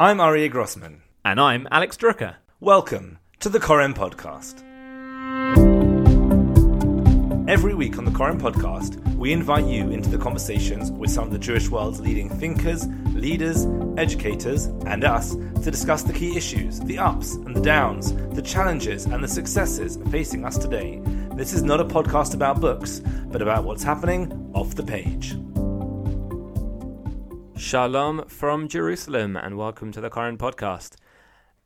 I'm Aryeh Grossman. And I'm Alex Drucker. Welcome to the Koren Podcast. Every week on the Koren Podcast, we invite you into the conversations with some of the Jewish world's leading thinkers, leaders, educators, and us to discuss the key issues, the ups and the downs, the challenges and the successes facing us today. This is not a podcast about books, but about what's happening off the page. Shalom from Jerusalem, and welcome to the Koren podcast.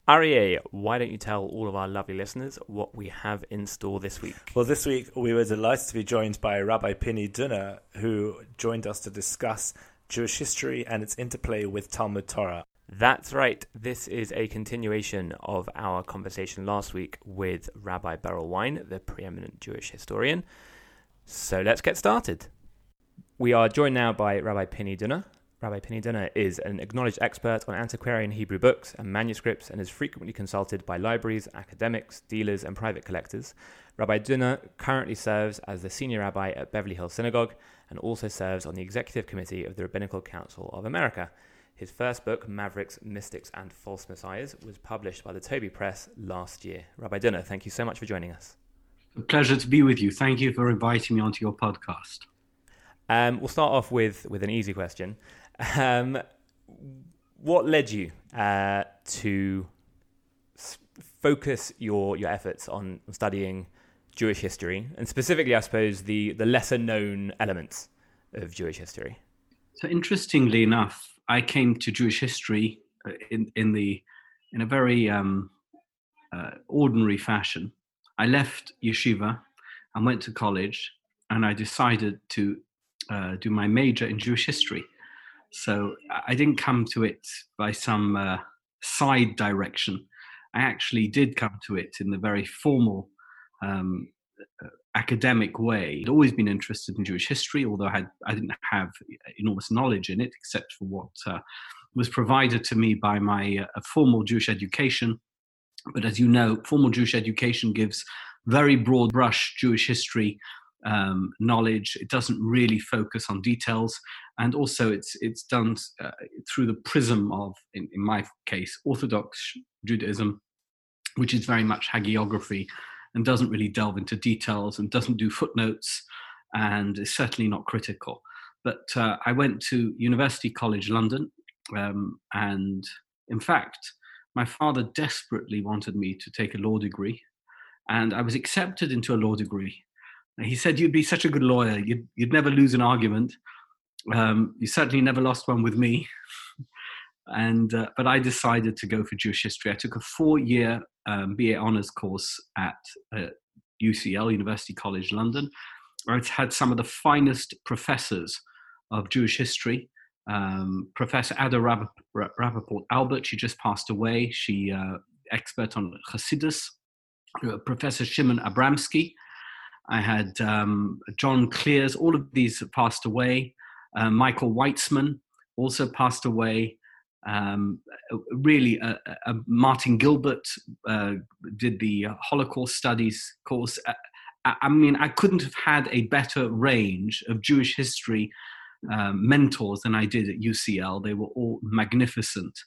Aryeh, why don't you tell all of our lovely listeners what we have in store this week? Well, this week we were delighted to be joined by Rabbi Pini Dunner, who joined us to discuss Jewish history and its interplay with Talmud Torah. That's right. This is a continuation of our conversation last week with Rabbi Berel Wein, the preeminent Jewish historian. So let's get started. We are joined now by Rabbi Pini Dunner, Rabbi Pini Dunner is an acknowledged expert on antiquarian Hebrew books and manuscripts and is frequently consulted by libraries, academics, dealers, and private collectors. Rabbi Dunner currently serves as the senior rabbi at Beverly Hills Synagogue and also serves on the executive committee of the Rabbinical Council of America. His first book, Mavericks, Mystics, and False Messiahs, was published by the Toby Press last year. Rabbi Dunner, thank you so much for joining us. A pleasure to be with you. Thank you for inviting me onto your podcast. Um, we'll start off with, with an easy question. Um, what led you uh, to s- focus your your efforts on studying Jewish history, and specifically, I suppose, the the lesser known elements of Jewish history? So, interestingly enough, I came to Jewish history uh, in in the in a very um, uh, ordinary fashion. I left yeshiva and went to college, and I decided to uh, do my major in Jewish history. So I didn't come to it by some uh, side direction. I actually did come to it in the very formal um, uh, academic way. I'd always been interested in Jewish history, although I, had, I didn't have enormous knowledge in it, except for what uh, was provided to me by my uh, formal Jewish education. But as you know, formal Jewish education gives very broad brush Jewish history um, knowledge. It doesn't really focus on details, and also it's it's done uh, through the prism of, in, in, my case, Orthodox Judaism, which is very much hagiography, and doesn't really delve into details and doesn't do footnotes, and is certainly not critical. But uh, I went to University College London, um, and in fact, my father desperately wanted me to take a law degree, and I was accepted into a law degree he said, You'd be such a good lawyer. You'd, you'd never lose an argument. Um, you certainly never lost one with me. and uh, But I decided to go for Jewish history. I took a four year um, BA honours course at uh, UCL, University College London. where I had some of the finest professors of Jewish history. Um, Professor Ada Rapoport-Albert, she just passed away. She uh, expert on Hasidus. Uh, Professor Shimon Abramsky, I had um, John Klier, all of these passed away. Uh, Michael Weitzman also passed away. Um, really, uh, uh, Martin Gilbert uh, did the Holocaust Studies course. Uh, I, I, mean, I couldn't have had a better range of Jewish history um, mentors than I did at UCL. They were all magnificent,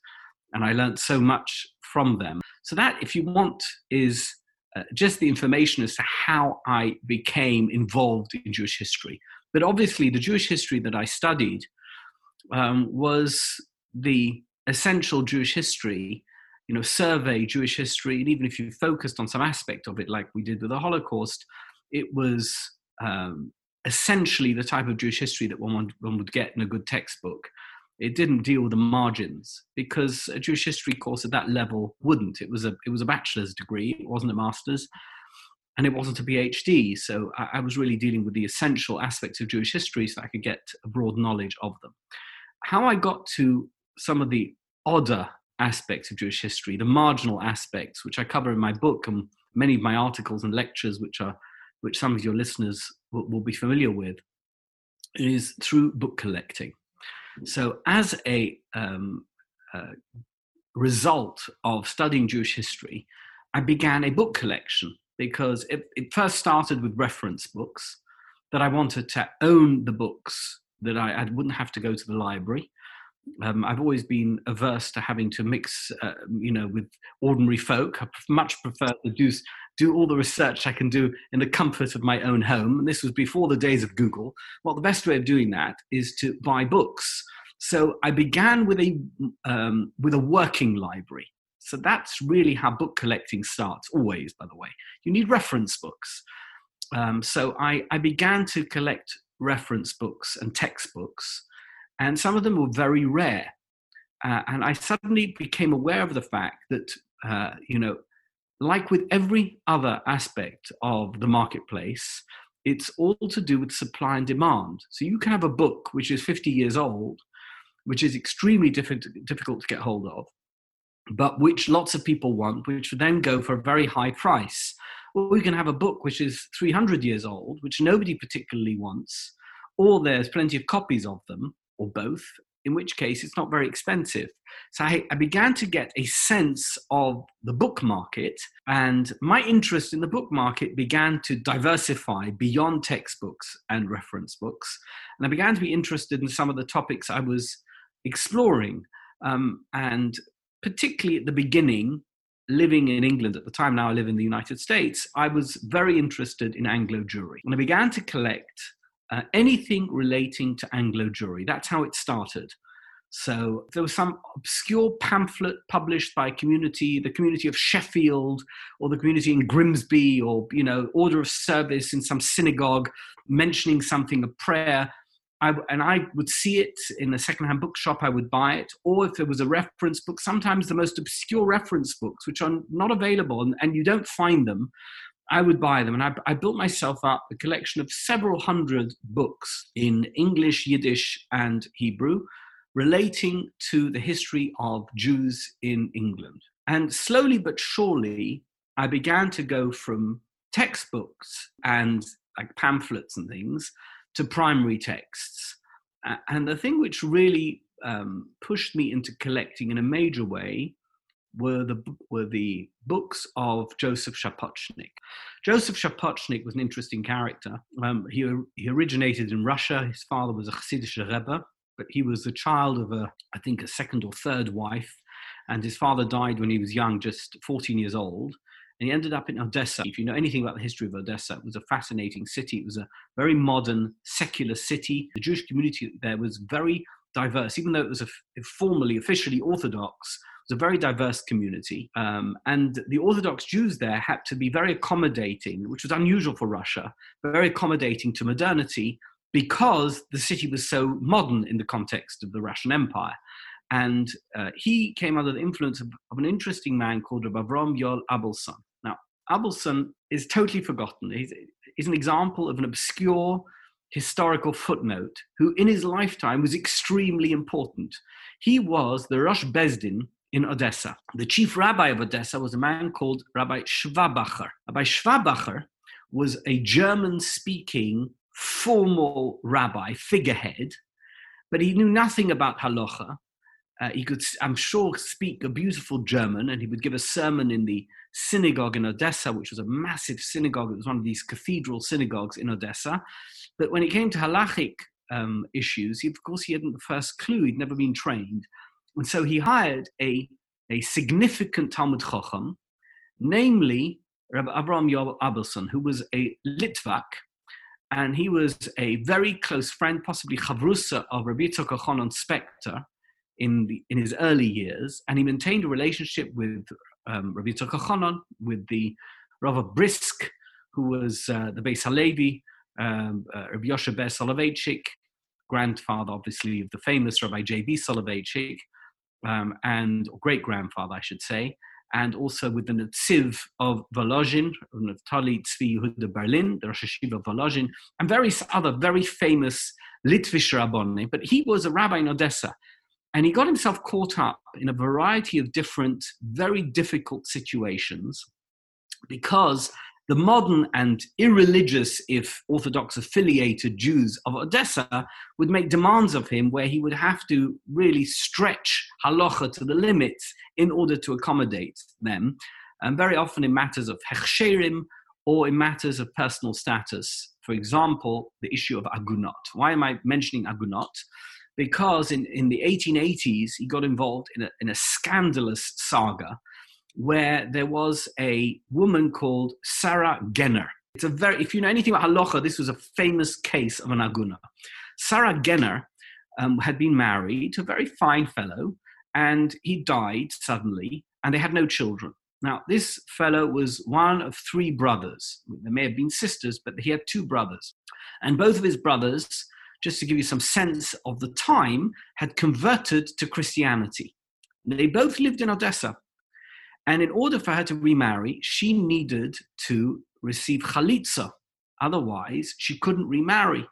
and I learned so much from them. So, that, if you want, is uh, just the information as to how I became involved in Jewish history. But obviously, the Jewish history that I studied um, was the essential Jewish history, you know, survey Jewish history, and even if you focused on some aspect of it, like we did with the Holocaust, it was um, essentially the type of Jewish history that one, one would get in a good textbook it didn't deal with the margins because a Jewish history course at that level wouldn't. It was a it was a bachelor's degree, it wasn't a master's, and it wasn't a PhD. So I, I was really dealing with the essential aspects of Jewish history so I could get a broad knowledge of them. How I got to some of the odder aspects of Jewish history, the marginal aspects, which I cover in my book and many of my articles and lectures, which are which some of your listeners will, will be familiar with, is through book collecting. So, as a um, uh, result of studying Jewish history, I began a book collection because it, it, first started with reference books that I wanted to own the books that I, I, wouldn't have to go to the library. Um, I've always been averse to having to mix, uh, you know, with ordinary folk. I much prefer to do do all the research I can do in the comfort of my own home. And this was before the days of Google. Well, the best way of doing that is to buy books. So I began with a um, with a working library. So that's really how book collecting starts. Always, by the way, you need reference books. Um, so I, I began to collect reference books and textbooks and some of them were very rare. Uh, and I suddenly became aware of the fact that, uh, you know, like with every other aspect of the marketplace, it's all to do with supply and demand. So you can have a book which is 50 years old, which is extremely difficult, to get hold of, but which lots of people want, which would then go for a very high price. Or we can have a book which is 300 years old, which nobody particularly wants, or there's plenty of copies of them, or both, in which case it's not very expensive. So I, I, began to get a sense of the book market, and my interest in the book market began to diversify beyond textbooks and reference books. And I began to be interested in some of the topics I was exploring. Um, and particularly at the beginning, living in England at the time, now I live in the United States, I was very interested in Anglo Jewry. And I began to collect uh, anything relating to Anglo Jewry. That's how it started. So there was some obscure pamphlet published by community, the community of Sheffield, or the community in Grimsby, or you know, order of service in some synagogue, mentioning something, a prayer. I, and I would see it in a secondhand bookshop. I would buy it, or if there was a reference book, sometimes the most obscure reference books, which are not available, and, and you don't find them. I would buy them. And I, I, built myself up a collection of several hundred books in English, Yiddish, and Hebrew relating to the history of Jews in England. And slowly but surely, I began to go from textbooks and like pamphlets and things to primary texts. And the thing which really um, pushed me into collecting in a major way were the, were the books of Joseph Shapochnik. Joseph Shapochnik was an interesting character. Um, he, he originated in Russia. His father was a Hasidic Rebbe, but he was the child of a, I think, a second or third wife. And his father died when he was young, just 14 years old. And he ended up in Odessa. If you know anything about the history of Odessa, it was a fascinating city. It was a very modern, secular city. The Jewish community there was very diverse, even though it was a, formally, officially Orthodox a very diverse community. Um, and the Orthodox Jews there had to be very accommodating, which was unusual for Russia, but very accommodating to modernity because the city was so modern in the context of the Russian Empire. And uh, he came under the influence of, of, an interesting man called Avram Yoel Abelson. Now, Abelson is totally forgotten. He's, he's an example of an obscure historical footnote who, in his lifetime, was extremely important. He was the Rosh Beis Din in Odessa. The chief rabbi of Odessa was a man called Rabbi Schwabacher. Rabbi Schwabacher was a German speaking formal rabbi, figurehead, but he knew nothing about halacha. Uh, he could, I'm sure, speak a beautiful German, and he would give a sermon in the synagogue in Odessa, which was a massive synagogue. It was one of these cathedral synagogues in Odessa. But when it came to halachic um, issues, he, of course, he hadn't the first clue. He'd never been trained. And so he hired a, a significant Talmud Chacham, namely Rabbi Abraham Yoel Abelson, who was a Litvak, and he was a very close friend, possibly Chavrusa of Rabbi Yitzchak Elchanan Spector in, the, in his early years, and he maintained a relationship with um, Rabbi Yitzchak with the Rav Brisk, who was uh, the Beis Halevi, um, uh, Rabbi Yoshe Ber Soloveitchik, grandfather, obviously, of the famous Rabbi J.B. Soloveitchik, um, and great grandfather, I should say, and also with the Netziv of Volozhin, Naftali Tzvi Yehuda Berlin, the Rosh Hashiva of Volozhin, and various other very famous Litvish Rabboni. But he was a rabbi in Odessa, and he got himself caught up in a variety of different, very difficult situations because the modern and irreligious, if Orthodox affiliated Jews of Odessa would make demands of him where he would have to really stretch halacha to the limits in order to accommodate them, and very often in matters of hechsherim or in matters of personal status. For example, the issue of agunot. Why am I mentioning agunot? because in, in the 1880s he got involved in a, in a scandalous saga where there was a woman called Sarah Genner. It's a very, if you know anything about halacha, this was a famous case of an aguna. Sarah Genner um, had been married to a very fine fellow, and he died suddenly, and they had no children. Now, this fellow was one of three brothers. There may have been sisters, but he had two brothers. And both of his brothers, just to give you some sense of the time, had converted to Christianity. They both lived in Odessa. And in order for her to remarry, she needed to receive chalitza. Otherwise, she couldn't remarry.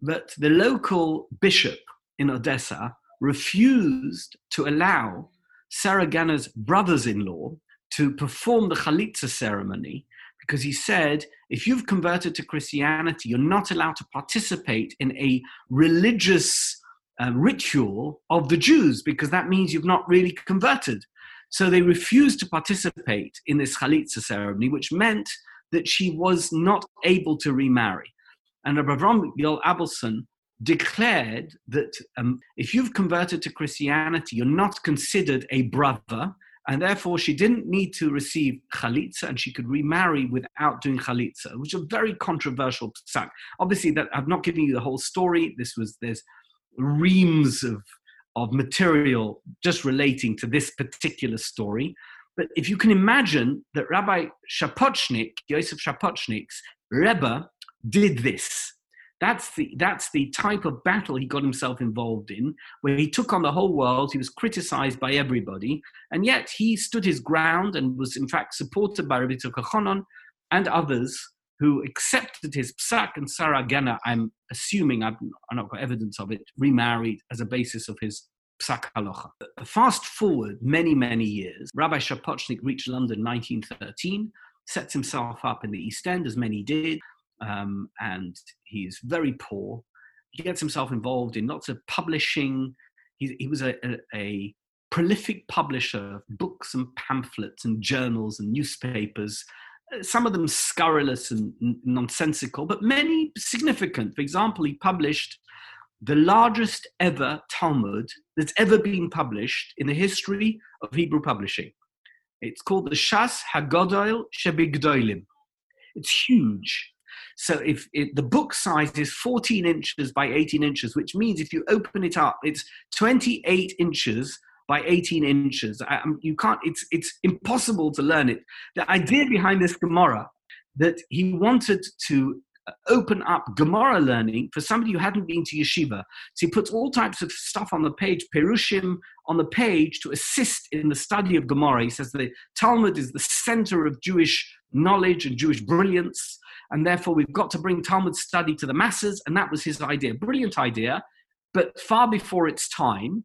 But the local bishop in Odessa refused to allow Sarah Genner's brothers in law to perform the chalitza ceremony because he said, if you've converted to Christianity, you're not allowed to participate in a religious uh, ritual of the Jews because that means you've not really converted. So they refused to participate in this chalitza ceremony, which meant that she was not able to remarry. And Rabbi Avram Gil Abelson declared that um, if you've converted to Christianity, you're not considered a brother, and therefore she didn't need to receive chalitza, and she could remarry without doing chalitza, which is a very controversial psak. Obviously, that I'm not giving you the whole story. This was there's reams of of material just relating to this particular story. But if you can imagine that Rabbi Shapochnik, Yosef Shapochnik's Rebbe, did this. That's the, that's the type of battle he got himself involved in, where he took on the whole world. He was criticized by everybody, and yet he stood his ground and was, in fact, supported by Rabbi Tzadok and others who accepted his psak and Sarah Genner, I'm assuming, I've, I've not got evidence of it, remarried as a basis of his psak halacha. Fast forward many, many years, Rabbi Shapochnik reached London 1913, sets himself up in the East End, as many did, um, and he's very poor. He gets himself involved in lots of publishing. He, he was a, a, a prolific publisher of books and pamphlets and journals and newspapers some of them scurrilous and nonsensical, but many significant. For example, he published the largest ever Talmud that's ever been published in the history of Hebrew publishing. It's called the Shas Hagodol Shebigdolim. It's huge. So if it, the book size is 14 inches by 18 inches, which means if you open it up, it's 28 inches by 18 inches. I, um, you can't, it's, it's impossible to learn it. The idea behind this Gemara that he wanted to uh, open up Gemara learning for somebody who hadn't been to yeshiva. So he puts all types of stuff on the page, Perushim on the page to assist in the study of Gemara. He says the Talmud is the center of Jewish knowledge and Jewish brilliance, and therefore we've got to bring Talmud study to the masses, and that was his idea. Brilliant idea, but far before its time.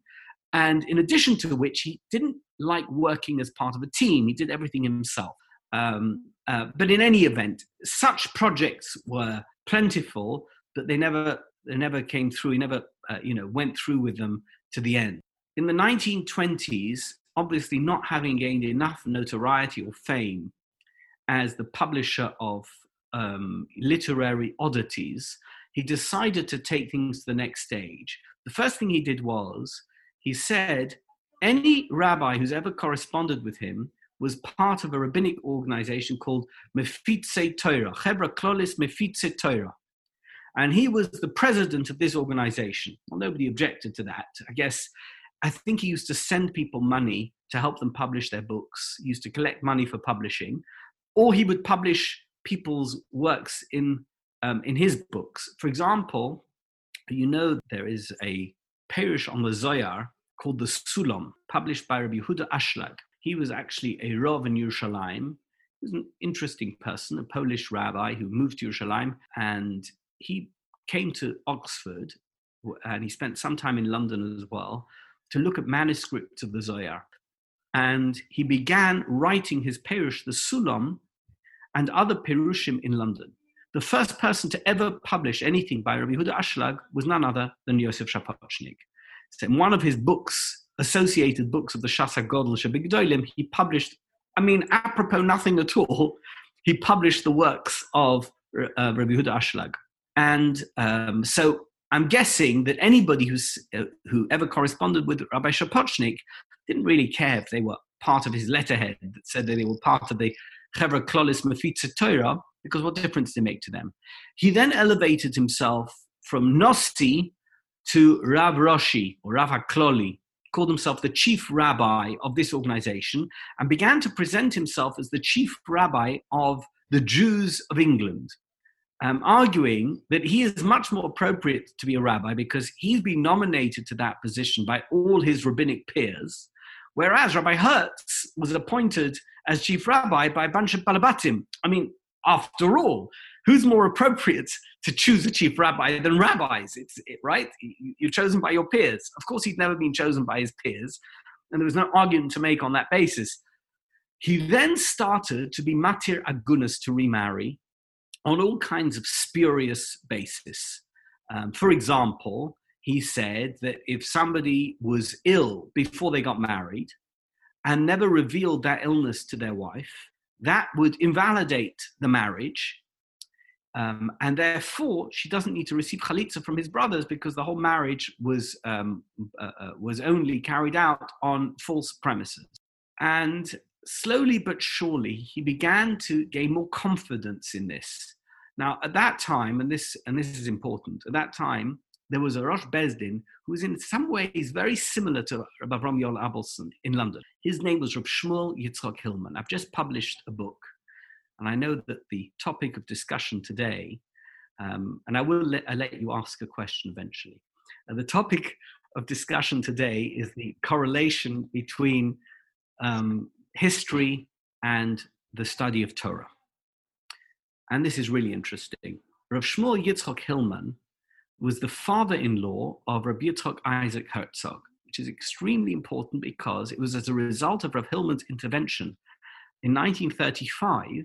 And in addition to which, he didn't like working as part of a team. He did everything himself. Um, uh, but in any event, such projects were plentiful, but they never they never came through. He never uh, you know went through with them to the end. In the 1920s, obviously not having gained enough notoriety or fame as the publisher of um, literary oddities, he decided to take things to the next stage. The first thing he did was he said any rabbi who's ever corresponded with him was part of a rabbinic organization called Mefitze Torah, Chevra Klolis Mefitze Torah. And he was the president of this organization. Well, nobody objected to that. I guess, I think he used to send people money to help them publish their books, he used to collect money for publishing, or he would publish people's works in, um, in his books. For example, you know there is a Perush on the Zohar called the Sulam, published by Rabbi Yehuda Ashlag. He was actually a Rav in Yerushalayim. He was an interesting person, a Polish rabbi who moved to Yerushalayim, and he came to Oxford, and he spent some time in London as well, to look at manuscripts of the Zohar. And he began writing his Perush, the Sulam, and other Perushim in London. The first person to ever publish anything by Rabbi Yehuda Ashlag was none other than Yosef Shapochnik. So in one of his books, associated books of the Shas Hagodol Shebigdolim, he published, I mean, apropos nothing at all, he published the works of uh, Rabbi Yehuda Ashlag. And um, so I'm guessing that anybody who's uh, who ever corresponded with Rabbi Shapochnik didn't really care if they were part of his letterhead that said that they were part of the Chevra Klolis Mefitze Torah, because what difference did it make to them? He then elevated himself from Nosti to Rav Roshi or Rav HaKloli, called himself the chief rabbi of this organization, and began to present himself as the chief rabbi of the Jews of England. Um, arguing that he is much more appropriate to be a rabbi because he's been nominated to that position by all his rabbinic peers, whereas Rabbi Hertz was appointed as chief rabbi by a bunch of balabatim. I mean, after all, who's more appropriate to choose a chief rabbi than rabbis? It's it, right. You're chosen by your peers. Of course, he'd never been chosen by his peers, and there was no argument to make on that basis. He then started to be matir agunas to remarry on all kinds of spurious basis. Um, for example, he said that if somebody was ill before they got married and never revealed that illness to their wife, that would invalidate the marriage. Um, and therefore, she doesn't need to receive chalitza from his brothers because the whole marriage was um, uh, uh, was only carried out on false premises. And slowly but surely, he began to gain more confidence in this. Now, at that time, and this and this is important, at that time there was a Rosh Beis Din who was in some ways very similar to Rabbi Yoel Abelson in London. His name was Rabbi Shmuel Yitzchok Hillman. I've just published a book, and I know that the topic of discussion today, um, and I will let, I'll let you ask a question eventually. And the topic of discussion today is the correlation between um, history and the study of Torah. And this is really interesting. Rav Shmuel Yitzchok Hillman was the father-in-law of Rabbi Yitzchok Isaac Herzog, which is extremely important because it was as a result of Rav Hillman's intervention in 1935,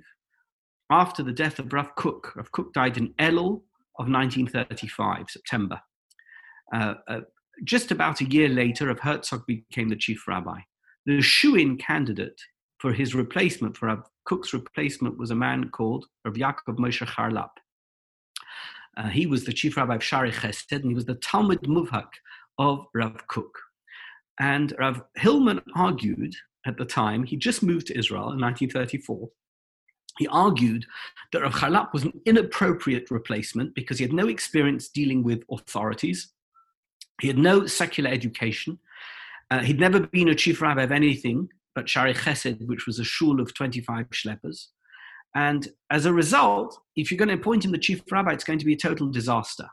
after the death of Rav Kook. Rav Kook died in Elul of 1935, September. Uh, uh, just about a year later, Rav Herzog became the chief rabbi. The shoo-in candidate for his replacement, for Rav Kook's replacement, was a man called Rav Yaakov Moshe Charlap. Uh, he was the chief rabbi of Shaarei Chesed, and he was the Talmid Muvhak of Rav Kook. And Rav Hillman argued at the time, he just moved to Israel in 1934. He argued that Rav Charlap was an inappropriate replacement because he had no experience dealing with authorities. He had no secular education. Uh, he'd never been a chief rabbi of anything but Shaarei Chesed, which was a shul of 25 schleppers. And as a result, if you're going to appoint him the chief rabbi, it's going to be a total disaster.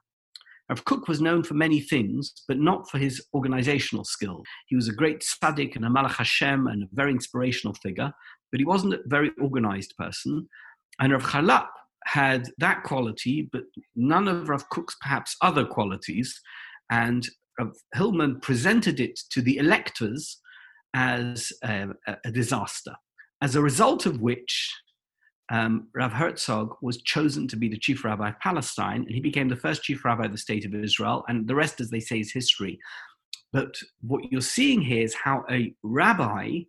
Rav Kook was known for many things, but not for his organizational skill. He was a great tzaddik and a malach Hashem and a very inspirational figure, but he wasn't a very organized person. And Rav Charlap had that quality, but none of Rav Kook's perhaps other qualities. And Rav Hillman presented it to the electors as a, a disaster. As a result of which, um, Rav Herzog was chosen to be the chief rabbi of Palestine, and he became the first chief rabbi of the state of Israel. And the rest, as they say, is history. But what you're seeing here is how a rabbi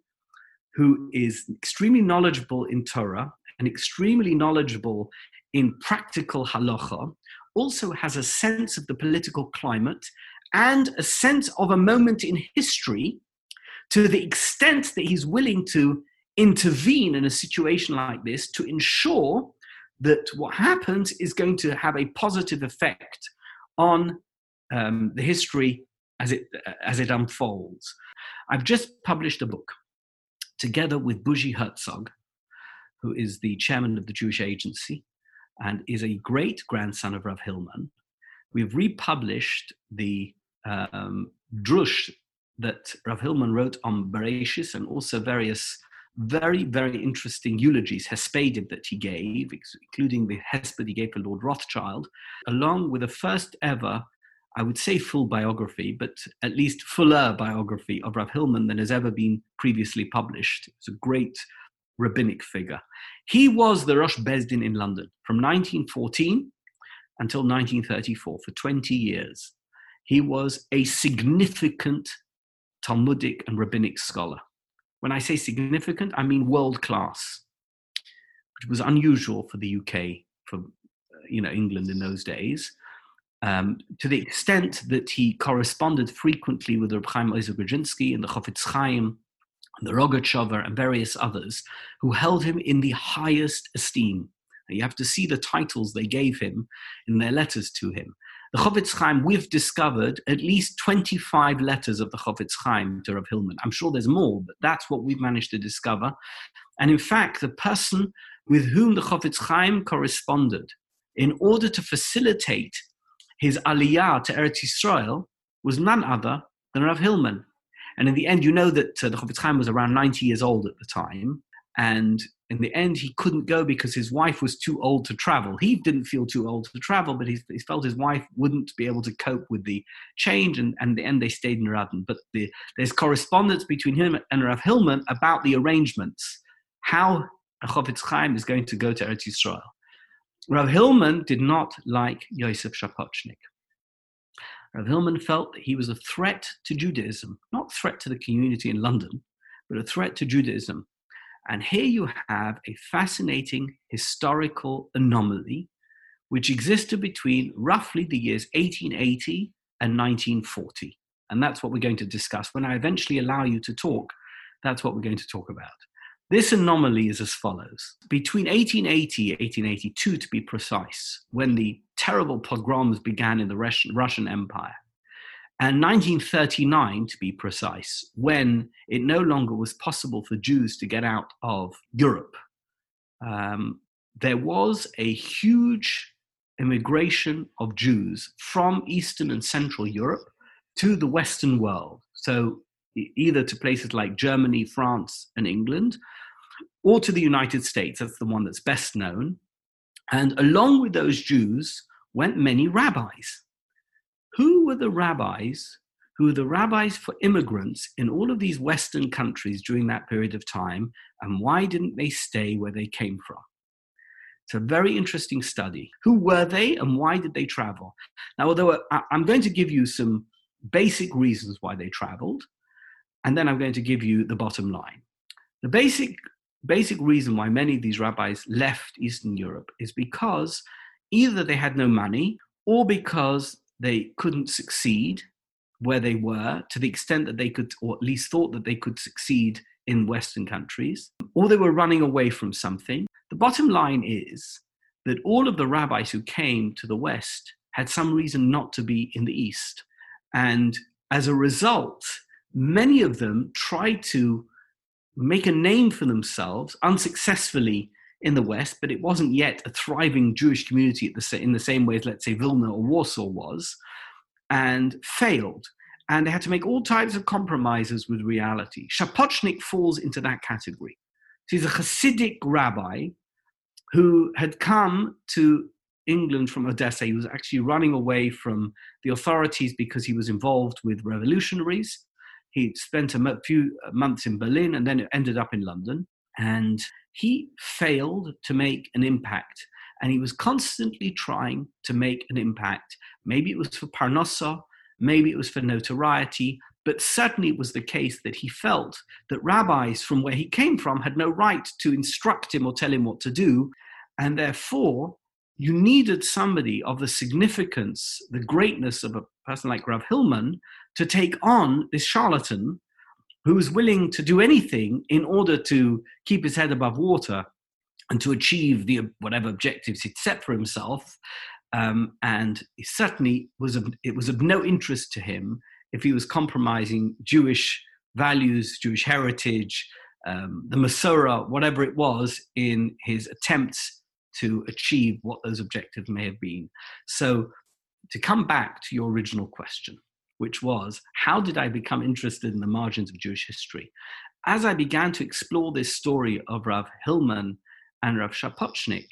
who is extremely knowledgeable in Torah and extremely knowledgeable in practical halacha also has a sense of the political climate and a sense of a moment in history to the extent that he's willing to intervene in a situation like this to ensure that what happens is going to have a positive effect on um, the history as it, as it unfolds. I've just published a book together with Bougie Herzog, who is the chairman of the Jewish Agency and is a great grandson of Rav Hillman. We've republished the um, drush that Rav Hillman wrote on Bereshis and also various very, very interesting eulogies, Hespedim, that he gave, including the Hesped he gave for Lord Rothschild, along with the first ever, I would say full biography, but at least fuller biography of Rav Hillman than has ever been previously published. It's a great rabbinic figure. He was the Rosh Beis Din in London from 1914 until 1934, for 20 years. He was a significant Talmudic and rabbinic scholar. When I say significant, I mean world class, which was unusual for the UK, for you know England in those days. Um, to the extent that he corresponded frequently with Reb Chaim Grodzinski and the Chofetz Chaim, the Rogatchover, and various others who held him in the highest esteem. You have to see the titles they gave him in their letters to him. The Chofetz Chaim, we've discovered at least 25 letters of the Chofetz Chaim to Rav Hillman. I'm sure there's more, but that's what we've managed to discover. And in fact, the person with whom the Chofetz Chaim corresponded in order to facilitate his aliyah to Eretz Yisrael was none other than Rav Hillman. And in the end, you know that uh, the Chofetz Chaim was around 90 years old at the time. And in the end, he couldn't go because his wife was too old to travel. He didn't feel too old to travel, but he, he felt his wife wouldn't be able to cope with the change. And, and in the end, they stayed in Radin. But the, there's correspondence between him and Rav Hillman about the arrangements, how Chofetz Chaim is going to go to Eretz Yisrael. Rav Hillman did not like Yosef Shapochnik. Rav Hillman felt that he was a threat to Judaism, not threat to the community in London, but a threat to Judaism. And here you have a fascinating historical anomaly which existed between roughly the years 1880 and 1940. And that's what we're going to discuss. When I eventually allow you to talk, that's what we're going to talk about. This anomaly is as follows. Between 1880 and 1882, to be precise, when the terrible pogroms began in the Russian Empire, and 1939, to be precise, when it no longer was possible for Jews to get out of Europe, um, there was a huge immigration of Jews from Eastern and Central Europe to the Western world. So, either to places like Germany, France, and England, or to the United States. That's the one that's best known. And along with those Jews went many rabbis. Who were the rabbis who were the rabbis for immigrants in all of these Western countries during that period of time, and why didn't they stay where they came from? It's a very interesting study. Who were they and why did they travel? Now, although uh, I'm going to give you some basic reasons why they traveled, and then I'm going to give you the bottom line. The basic basic reason why many of these rabbis left Eastern Europe is because either they had no money or because they couldn't succeed where they were to the extent that they could, or at least thought that they could succeed in Western countries, or they were running away from something. The bottom line is that all of the rabbis who came to the West had some reason not to be in the East. And as a result, many of them tried to make a name for themselves unsuccessfully in the West, but it wasn't yet a thriving Jewish community the, in the same way as, let's say, Vilna or Warsaw was, and failed. And they had to make all types of compromises with reality. Shapochnik falls into that category. he's a Hasidic rabbi who had come to England from Odessa. He was actually running away from the authorities because he was involved with revolutionaries. He spent a few uh, months in Berlin and then ended up in London. And he failed to make an impact. And he was constantly trying to make an impact. Maybe it was for Parnassa, maybe it was for notoriety, but certainly it was the case that he felt that rabbis from where he came from had no right to instruct him or tell him what to do. And therefore, you needed somebody of the significance, the greatness of a person like Rav Hillman to take on this charlatan who was willing to do anything in order to keep his head above water and to achieve the whatever objectives he'd set for himself. Um, and it certainly was of, it was of no interest to him if he was compromising Jewish values, Jewish heritage, um, the Masorah, whatever it was, in his attempts to achieve what those objectives may have been. So, to come back to your original question, which was how did I become interested in the margins of Jewish history? As I began to explore this story of Rav Hillman and Rav Shapochnik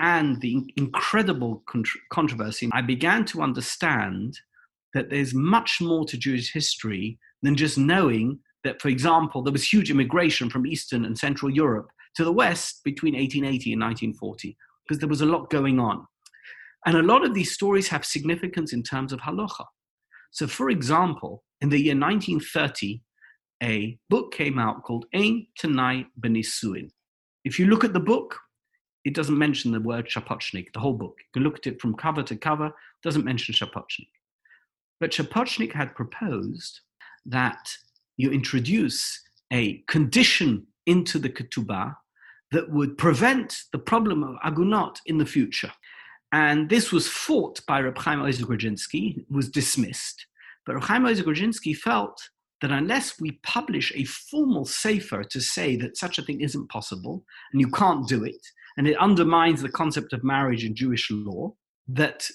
and the incredible controversy, I began to understand that there's much more to Jewish history than just knowing that, for example, there was huge immigration from Eastern and Central Europe to the West between 1880 and 1940, because there was a lot going on. And a lot of these stories have significance in terms of halacha. So, for example, in the year 1930, a book came out called Ein Tanai Benisuin. If you look at the book, it doesn't mention the word Shapochnik, the whole book. You can look at it from cover to cover, doesn't mention Shapochnik. But Shapochnik had proposed that you introduce a condition into the ketubah that would prevent the problem of agunot in the future. And this was fought by Reb Chaim Grodzinski, was dismissed. But Reb Chaim Grodzinski felt that unless we publish a formal sefer to say that such a thing isn't possible and you can't do it, and it undermines the concept of marriage in Jewish law, that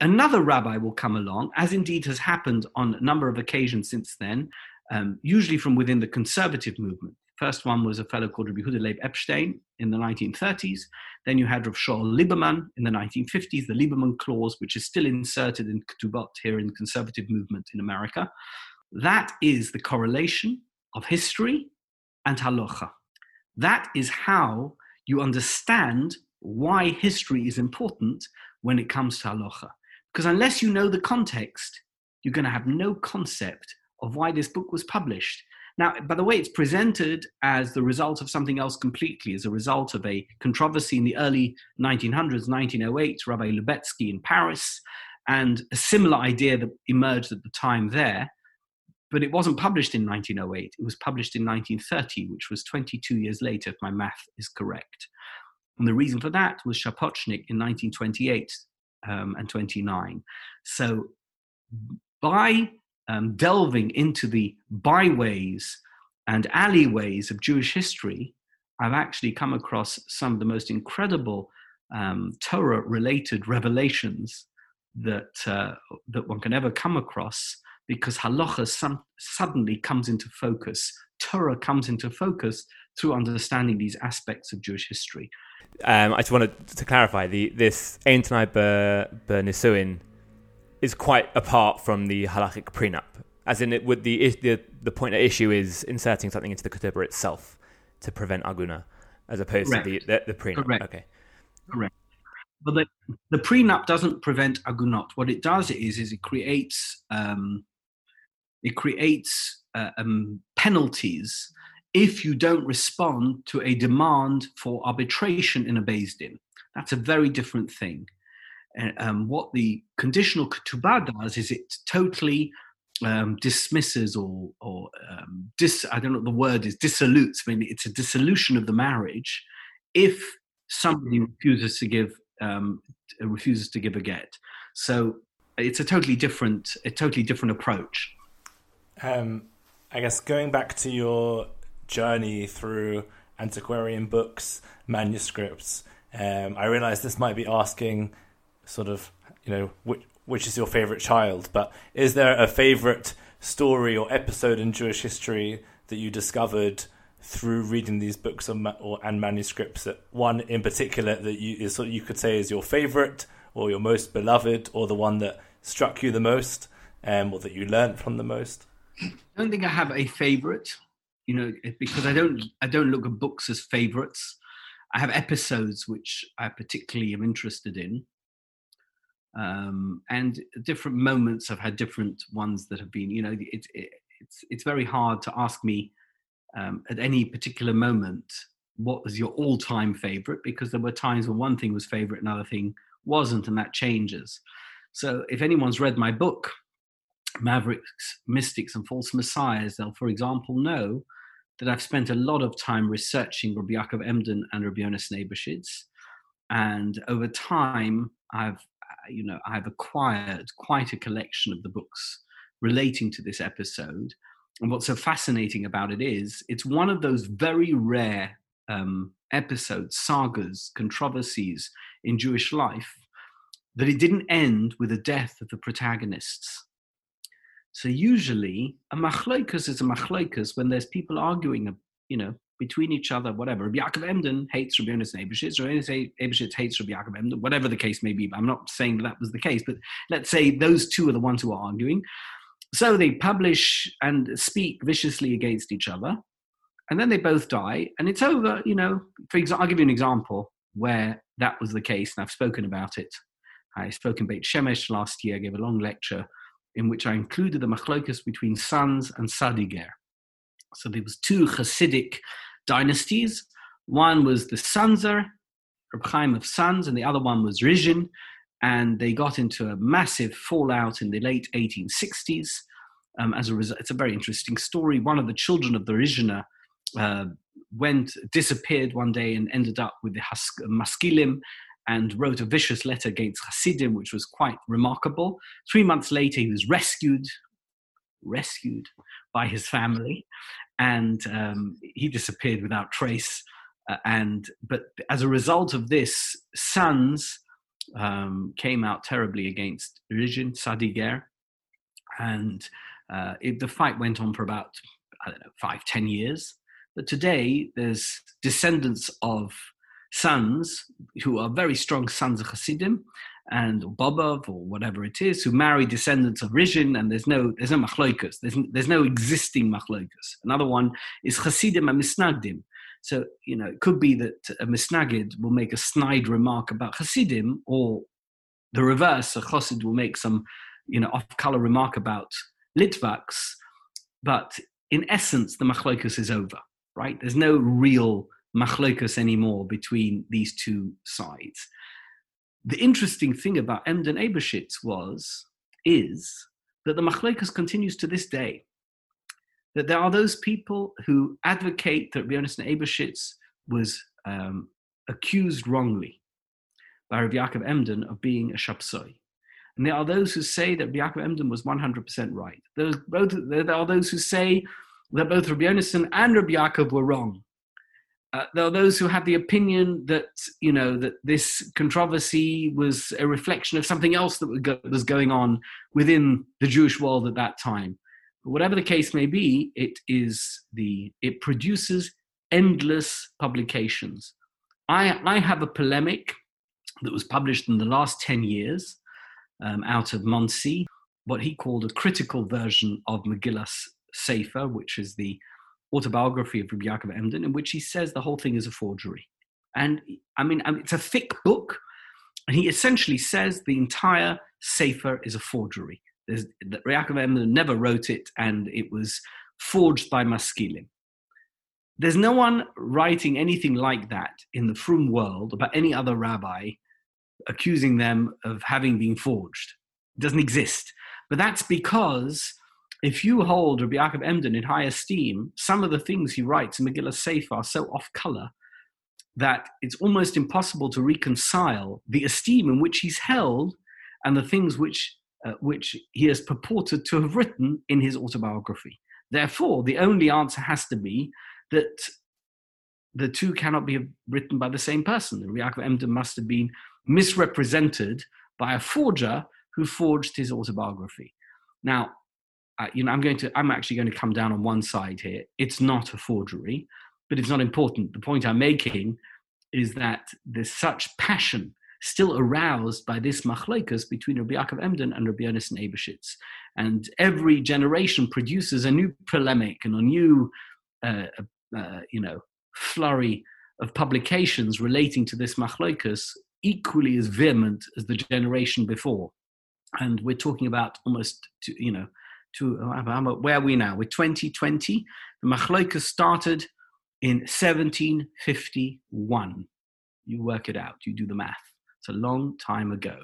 another rabbi will come along, as indeed has happened on a number of occasions since then, um, usually from within the conservative movement. First one was a fellow called Rabbi Yehuda Leib Epstein in the 1930s. Then you had Rav Shaul Lieberman in the 1950s, the Lieberman clause, which is still inserted in Ketubot here in the conservative movement in America. That is the correlation of history and halacha. That is how you understand why history is important when it comes to halacha. Because unless you know the context, you're going to have no concept of why this book was published. Now, by the way, it's presented as the result of something else completely, as a result of a controversy in the early 1900s, 1908, Rabbi Lubetzky in Paris, and a similar idea that emerged at the time there. But it wasn't published in 1908. It was published in 1930, which was 22 years later, if my math is correct. And the reason for that was Shapochnik in 1928 um, and 29. So by um, delving into the byways and alleyways of Jewish history, I've actually come across some of the most incredible um, Torah related revelations that, uh, that one can ever come across because halacha some, suddenly comes into focus. Torah comes into focus through understanding these aspects of Jewish history. Um, I just wanted to clarify the this Ein Ber, Ber Nisuin is quite apart from the halachic prenup. As in, it would the the the point at issue is inserting something into the ketubah itself to prevent aguna, as opposed Correct. to the, the, the prenup. Correct. Okay. Correct. But the, the prenup doesn't prevent agunot. What it does is is it creates um, it creates uh, um, penalties if you don't respond to a demand for arbitration in a Beis Din. That's a very different thing um, what the conditional ketubah does is it totally um, dismisses or, or um, dis, I don't know what the word is, dissolutes. I mean, it's a dissolution of the marriage if somebody refuses to give um, refuses to give a get. So it's a totally different, a totally different approach. Um, I guess going back to your journey through antiquarian books, manuscripts, um, I realize this might be asking sort of you know which which is your favorite child, but is there a favorite story or episode in Jewish history that you discovered through reading these books or, and manuscripts? That one in particular that you is sort of, you could say is your favorite or your most beloved, or the one that struck you the most, um, or that you learned from the most? I don't think I have a favorite, you know, because I don't I don't look at books as favorites. I have episodes which I particularly am interested in um, and different moments have had different ones that have been you know it, it, it's it's very hard to ask me um, at any particular moment what was your all-time favorite? Because there were times when one thing was favorite and another thing wasn't and that changes. So if anyone's read my book mavericks mystics and false messiahs they'll for example know that i've spent a lot of time researching rabbi yaakov emden and rabbi Yonas Eibeshitz and over time i've you know, I've acquired quite a collection of the books relating to this episode. And what's so fascinating about it is it's one of those very rare um, episodes, sagas, controversies in Jewish life that it didn't end with the death of the protagonists. So usually a machloikas is a machloikas when there's people arguing, you know, between each other, whatever. Rabbi Yaakov Emden hates Rabbi Yonas Eibeshitz, or Eibeshitz hates Rabbi Yaakov Emden, whatever the case may be. I'm not saying that, that was the case, but let's say those two are the ones who are arguing. So they publish and speak viciously against each other, and then they both die, and it's over. You know, for example, I'll give you an example where that was the case, and I've spoken about it. I spoke in Beit Shemesh last year, I gave a long lecture in which I included the machlokas between Sanz and Sadiger. So there was two Hasidic dynasties. One was the Sanzer, Reb Chaim of Sanz, and the other one was Rizhin, and they got into a massive fallout in the late 1860s. Um, as a result, it's a very interesting story. One of the children of the Rizhiner uh, went disappeared one day and ended up with the Has- Maskilim and wrote a vicious letter against Hasidim, which was quite remarkable. Three months later, he was rescued, rescued by his family, and um, he disappeared without trace. Uh, and but as a result of this, Sanz um, came out terribly against Rizhin Sadiger, and uh, it, the fight went on for about I don't know five ten years. But today, there's descendants of Sanz who are very strong Sanz of Hasidim and Bobov or whatever it is, who marry descendants of Rizhin, and there's no there's no machloikas, there's, there's no existing machloikas. Another one is Hasidim and Misnagdim. So you know, it could be that a Misnagid will make a snide remark about Hasidim, or the reverse, a Chosid will make some you know off-color remark about Litvaks, but in essence, the machloikas is over right? There's no real machlokas anymore between these two sides. The interesting thing about Emden Eibeshitz was, is that the machlokas continues to this day. That there are those people who advocate that Rabbi Yonasan Eibeshitz was um, accused wrongly by Rabbi Yaakov Emden of being a shapsoi. And there are those who say that Rabbi Yaakov Emden was 100% right. Those, both, there are those who say that both Rabbi Yonasan and Rabbi Yaakov were wrong. Uh, there are those who have the opinion that you know that this controversy was a reflection of something else that was going on within the Jewish world at that time. But whatever the case may be, it is the it produces endless publications. I, I have a polemic that was published in the last ten years um, out of Monsey, what he called a critical version of Megillas Sefer, which is the autobiography of Rabbi Yaakov Emden, in which he says the whole thing is a forgery. And I mean, um, it's a thick book, and he essentially says the entire Sefer is a forgery. There's, that Yaakov Emden never wrote it, and it was forged by Maskilim. There's no one writing anything like that in the Frum world about any other rabbi accusing them of having been forged. It doesn't exist. But that's because if you hold Rabbi Yaakov Emden in high esteem, some of the things he writes in Megillah Sefer are so off color that it's almost impossible to reconcile the esteem in which he's held and the things which, uh, which he has purported to have written in his autobiography. Therefore, the only answer has to be that the two cannot be written by the same person. Rabbi Yaakov Emden must have been misrepresented by a forger who forged his autobiography. Now, uh, you know, I'm going to, I'm actually going to come down on one side here. It's not a forgery, but it's not important. The point I'm making is that there's such passion still aroused by this machlokas between Rabbi Yaakov Emden and Rabbi Yonasan Eibeshitz. And every generation produces a new polemic and a new, uh, uh, you know, flurry of publications relating to this machlokas equally as vehement as the generation before. And we're talking about almost, you know, to where are we now? We're 2020. The Machloika started in 1751. You work it out, you do the math. It's a long time ago.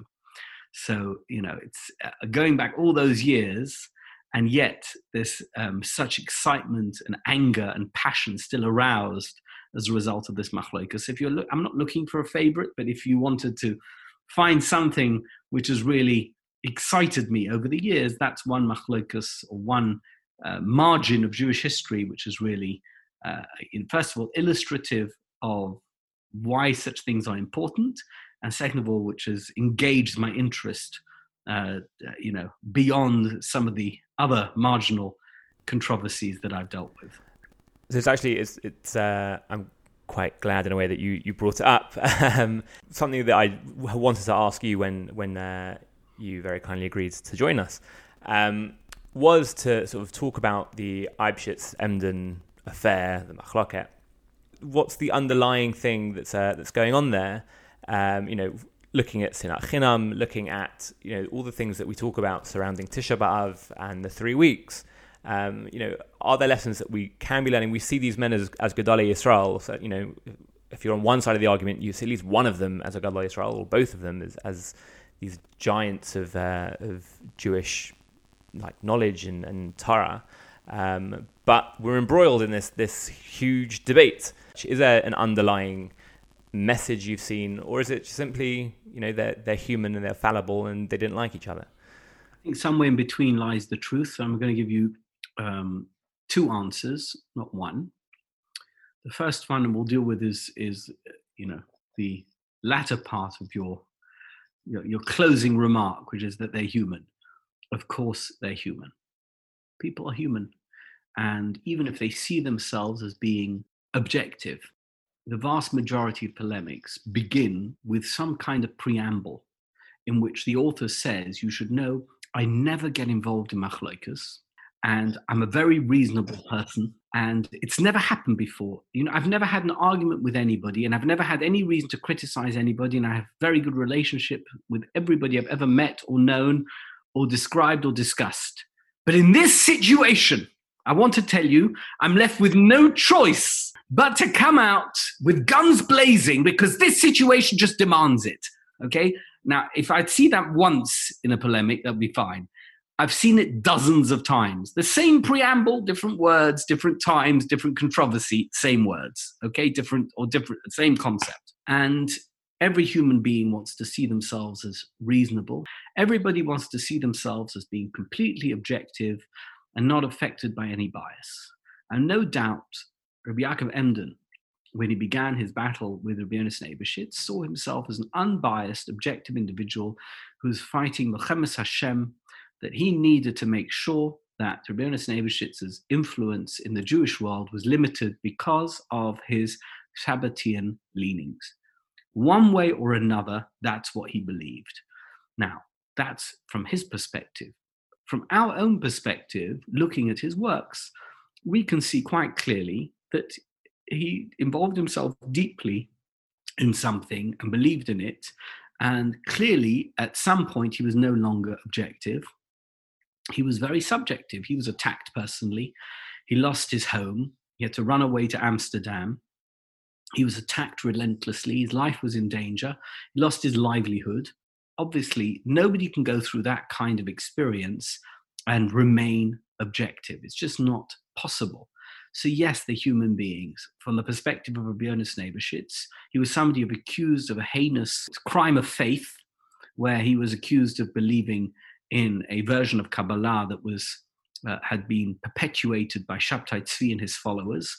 So, you know, it's uh, going back all those years, and yet there's um, such excitement and anger and passion still aroused as a result of this machlokas. If you're, lo- I'm not looking for a favorite, but if you wanted to find something which is really excited me over the years, that's one machlokas or one uh, margin of Jewish history, which is really, uh, in, first of all, illustrative of why such things are important, and second of all, which has engaged my interest, uh, you know, beyond some of the other marginal controversies that I've dealt with. So it's actually it's it's uh, I'm quite glad in a way that you you brought it up. um, something that I wanted to ask you when when uh, you very kindly agreed to join us, um, was to sort of talk about the Eibeshitz Emden affair, the Machloket. What's the underlying thing that's uh, that's going on there? Um, you know, looking at Sinat Chinam, looking at you know all the things that we talk about surrounding Tisha B'av and the three weeks. Um, you know, are there lessons that we can be learning? We see these men as as Gedolei Yisrael, so, you know, if you're on one side of the argument, you see at least one of them as a Gadol Israel, or both of them as, as these giants of uh, of Jewish like knowledge and, and Torah. Um, but we're embroiled in this this huge debate. Is there an underlying message you've seen, or is it simply you know they're they're human and they're fallible and they didn't like each other? I think somewhere in between lies the truth. So I'm going to give you um, two answers, not one. The first one we'll deal with is is you know the latter part of your your, your closing remark, which is that they're human. Of course, they're human. People are human, and even if they see themselves as being objective, the vast majority of polemics begin with some kind of preamble in which the author says, You should know, I never get involved in machlokas, and I'm a very reasonable person, and it's never happened before. You know, I've never had an argument with anybody, and I've never had any reason to criticize anybody, and I have very good relationship with everybody I've ever met or known or described or discussed. But in this situation, I want to tell you, I'm left with no choice but to come out with guns blazing because this situation just demands it. Okay. Now, if I'd see that once in a polemic, that'd be fine. I've seen it dozens of times. The same preamble, different words, different times, different controversy, same words. Okay. Different or different, same concept. And every human being wants to see themselves as reasonable. Everybody wants to see themselves as being completely objective and not affected by any bias. And no doubt Rabbi Yaakov Emden, when he began his battle with Rabbi Yonasan Eibeshitz, saw himself as an unbiased, objective individual who was fighting Milchemes Hashem, that he needed to make sure that Rabbi Yonasan influence in the Jewish world was limited because of his Shabbatian leanings. One way or another, that's what he believed. Now, that's from his perspective. From our own perspective, looking at his works, we can see quite clearly that he involved himself deeply in something and believed in it. And clearly, at some point, he was no longer objective. He was very subjective. He was attacked personally. He lost his home. He had to run away to Amsterdam. He was attacked relentlessly. His life was in danger. He lost his livelihood. Obviously, nobody can go through that kind of experience and remain objective. It's just not possible. So yes, they're human beings. From the perspective of Rabbi Yonasan Eibeshitz, he was somebody who was accused of a heinous crime of faith, where he was accused of believing in a version of Kabbalah that was uh, had been perpetuated by Shabtai Tzvi and his followers.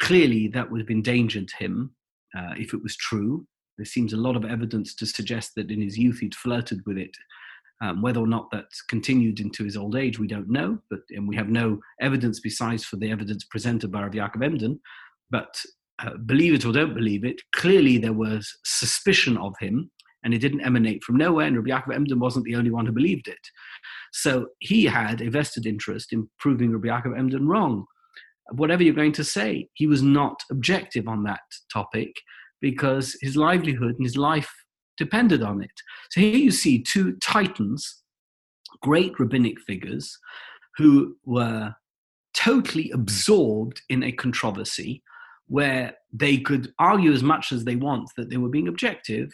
Clearly, that would have endangered him uh, if it was true. There seems a lot of evidence to suggest that in his youth he'd flirted with it um, whether or not that's continued into his old age, we don't know, but and we have no evidence besides for the evidence presented by Rav Yaakov Emden. But uh, believe it or don't believe it, clearly there was suspicion of him, and it didn't emanate from nowhere. And Rabbi Yaakov Emden wasn't the only one who believed it. So he had a vested interest in proving Rabbi Yaakov Emden wrong. Whatever you're going to say, he was not objective on that topic because his livelihood and his life depended on it. So here you see two titans, great rabbinic figures, who were totally absorbed in a controversy where they could argue as much as they want that they were being objective.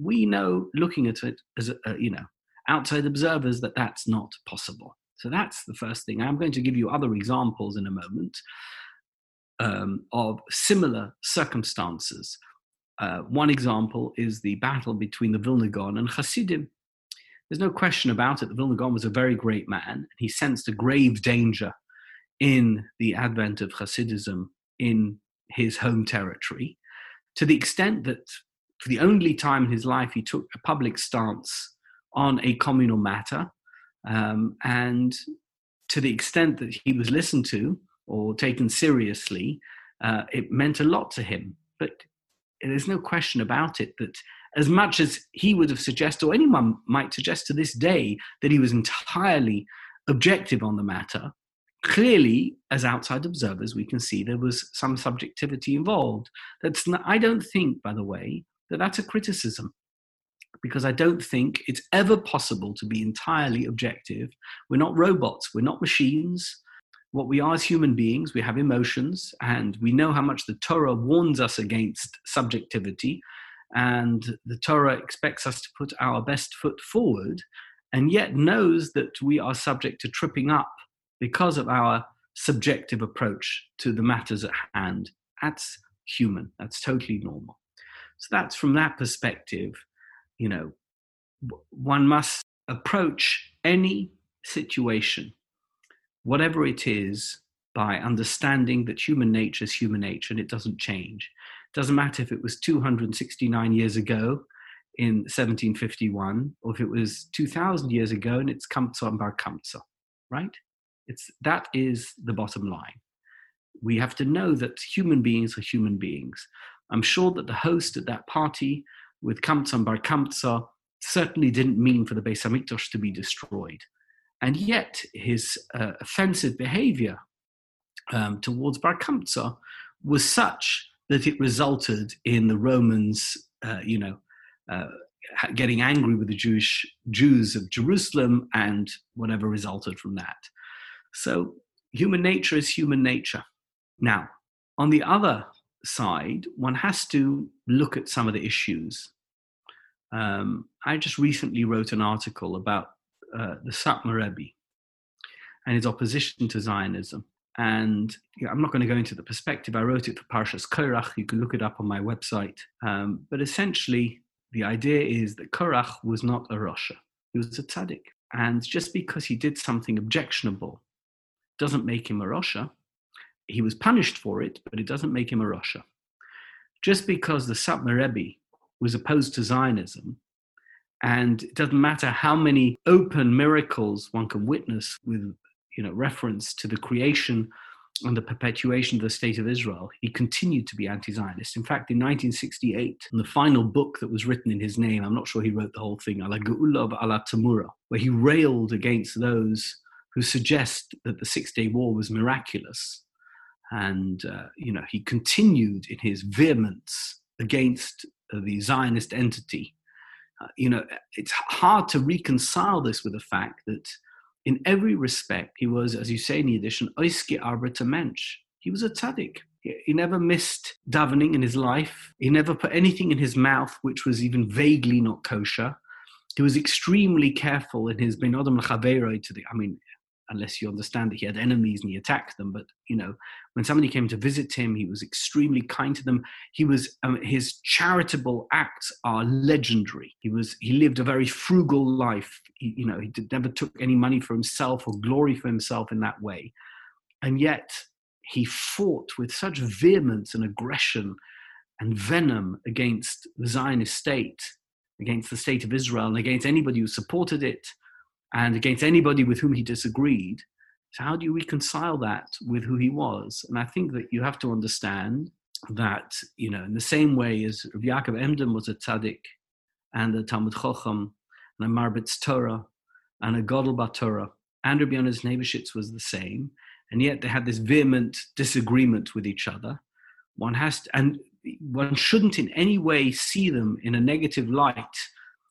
We know, looking at it as a, you know, outside observers, that that's not possible. So that's the first thing. I'm going to give you other examples in a moment um, of similar circumstances uh, one example is the battle between the Vilna Gaon and Hasidim. There's no question about it. The Vilna Gaon was a very great man. He sensed a grave danger in the advent of Hasidism in his home territory, to the extent that for the only time in his life he took a public stance on a communal matter. Um, and to the extent that he was listened to or taken seriously, uh, it meant a lot to him. But there's no question about it that as much as he would have suggested, or anyone might suggest to this day, that he was entirely objective on the matter, clearly, as outside observers, we can see there was some subjectivity involved. That's not, I don't think, by the way, that that's a criticism, because I don't think it's ever possible to be entirely objective. We're not robots, we're not machines. what we are as human beings, we have emotions, and we know how much the Torah warns us against subjectivity, and the Torah expects us to put our best foot forward, and yet knows that we are subject to tripping up because of our subjective approach to the matters at hand. That's human, that's totally normal. So that's from that perspective, you know, one must approach any situation whatever it is, by understanding that human nature is human nature and it doesn't change. It doesn't matter if it was 269 years ago in 1751 or if it was 2000 years ago and it's Kamsa and Bar Kamsa, right? It's, that is the bottom line. We have to know that human beings are human beings. I'm sure that the host at that party with Kamsa and Bar Kamsa certainly didn't mean for the Beis Hamikdash to be destroyed. And yet, his uh, offensive behavior um, towards Bar Kamsa was such that it resulted in the Romans, uh, you know, uh, getting angry with the Jewish Jews of Jerusalem and whatever resulted from that. So, human nature is human nature. Now, on the other side, one has to look at some of the issues. Um, I just recently wrote an article about uh, the Satmar Rebbe and his opposition to Zionism. And I'm not going to go into the perspective. I wrote it for Parshas Korach. You can look it up on my website. Um, but essentially, the idea is that Korach was not a Rasha. He was a tzaddik. And just because he did something objectionable doesn't make him a Rasha. He was punished for it, but it doesn't make him a Rasha. Just because the Satmar Rebbe was opposed to Zionism and it doesn't matter how many open miracles one can witness with you know, reference to the creation and the perpetuation of the state of Israel, he continued to be anti Zionist. In fact, in 1968, in the final book that was written in his name, I'm not sure he wrote the whole thing, Ala Ge'ula Ala Tamura, where he railed against those who suggest that the Six Day War was miraculous. And, uh, you know, he continued in his vehemence against uh, the Zionist entity uh, you know, it's hard to reconcile this with the fact that in every respect, he was, as you say in the edition, oiski arbiter mensch. He was a tzaddik. He never missed davening in his life. He never put anything in his mouth which was even vaguely not kosher. He was extremely careful in his ben adam to the. I mean, unless you understand that he had enemies and he attacked them. But you know, when somebody came to visit him, he was extremely kind to them. He was um, his charitable acts are legendary. He was he lived a very frugal life. He, you know, he did, never took any money for himself or glory for himself in that way, and yet he fought with such vehemence and aggression and venom against the Zionist state, against the state of Israel, and against anybody who supported it and against anybody with whom he disagreed. So, how do you reconcile that with who he was? And I think that you have to understand that, you know, in the same way as Yaakov Emden was a tzaddik and a Talmid Chochem and a Marbitz Torah and a Godel Torah, and Rabbi Yonasan Eibeshitz was the same, and yet they had this vehement disagreement with each other. One has to, and one shouldn't in any way see them in a negative light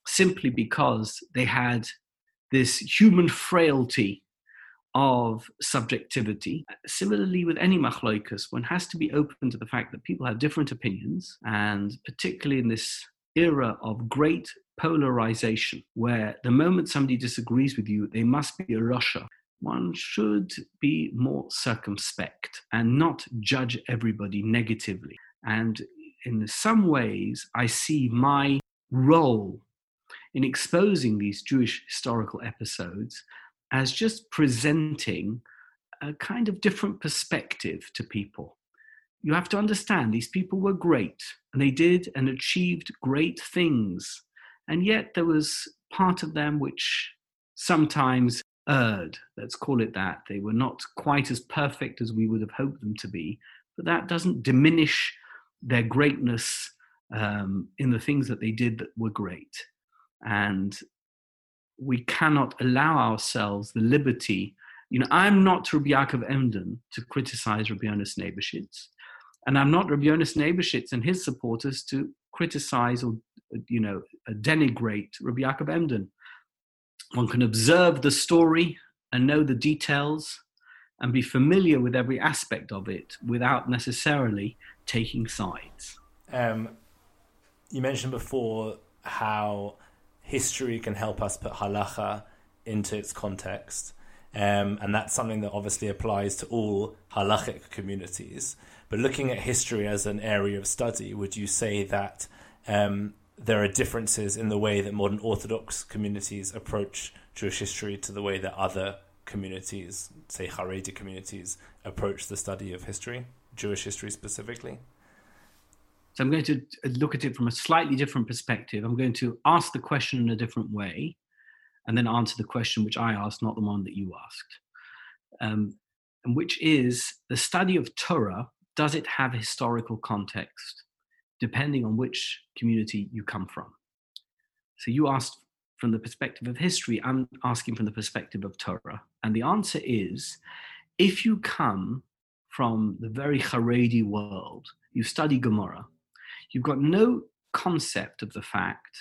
simply because they had this human frailty of subjectivity. Similarly, with any machloikas, one has to be open to the fact that people have different opinions, and particularly in this era of great polarization, where the moment somebody disagrees with you, they must be a Rasha. One should be more circumspect and not judge everybody negatively. And in some ways, I see my role in exposing these Jewish historical episodes as just presenting a kind of different perspective to people. You have to understand these people were great and they did and achieved great things. And yet there was part of them which sometimes erred, let's call it that. They were not quite as perfect as we would have hoped them to be, but that doesn't diminish their greatness um, in the things that they did that were great and we cannot allow ourselves the liberty. You know, I'm not Rabbi Yaakov Emden to criticize Rabbi Yonasan Eibeshitz, and I'm not Rabbi Yonasan Eibeshitz and his supporters to criticize or, you know, denigrate Rabbi Yaakov Emden. One can observe the story and know the details, and be familiar with every aspect of it without necessarily taking sides. Um, you mentioned before how history can help us put halacha into its context. Um, and that's something that obviously applies to all halachic communities. But looking at history as an area of study, would you say that um, there are differences in the way that modern Orthodox communities approach Jewish history to the way that other communities, say Haredi communities, approach the study of history, Jewish history specifically? So I'm going to look at it from a slightly different perspective. I'm going to ask the question in a different way and then answer the question which I asked, not the one that you asked. Um, and which is the study of Torah, does it have historical context, depending on which community you come from? So you asked from the perspective of history, I'm asking from the perspective of Torah. And the answer is if you come from the very Haredi world, you study Gemara, you've got no concept of the fact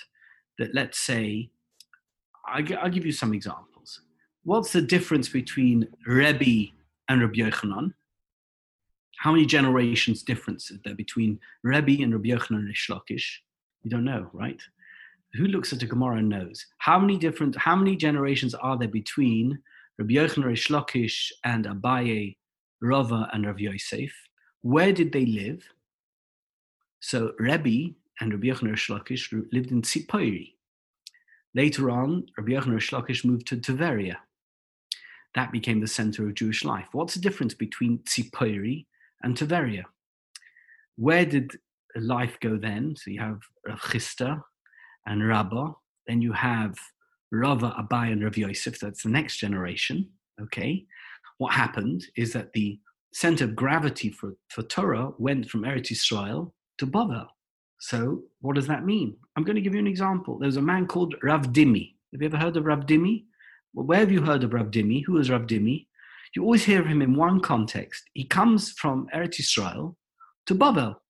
that, let's say, I'll give you some examples. What's the difference between Rebbe and Rabbi Yochanan? How many generations difference is there between Rebbe and Rabbi Yochanan and Rish Lakish? You don't know, right? Who looks at a Gemara knows? How many different, how many generations are there between Rabbi Yochanan Rish Lakish and Abaye, Rava, and Rav Yosef? Where did they live? So Rebbe and Rabbi Yochanan Rish Lakish lived in Tzipori, Later on, Rabbi Yochanan Rish Lakish moved to Tveria. That became the center of Jewish life. What's the difference between Tzipori and Tveria? Where did life go then? So you have Rav Chisda and Rabbah. Then you have Rava, Abai, and Rav Yosef. That's the next generation. Okay. What happened is that the center of gravity for, for Torah went from Eretz Israel to Babel. So, what does that mean? I'm going to give you an example. There's a man called Rav Dimi. Have you ever heard of Rav Dimi? Well, where have you heard of Rav Dimi? Who is Rav Dimi? You always hear of him in one context. He comes from Eretz Israel to Babel,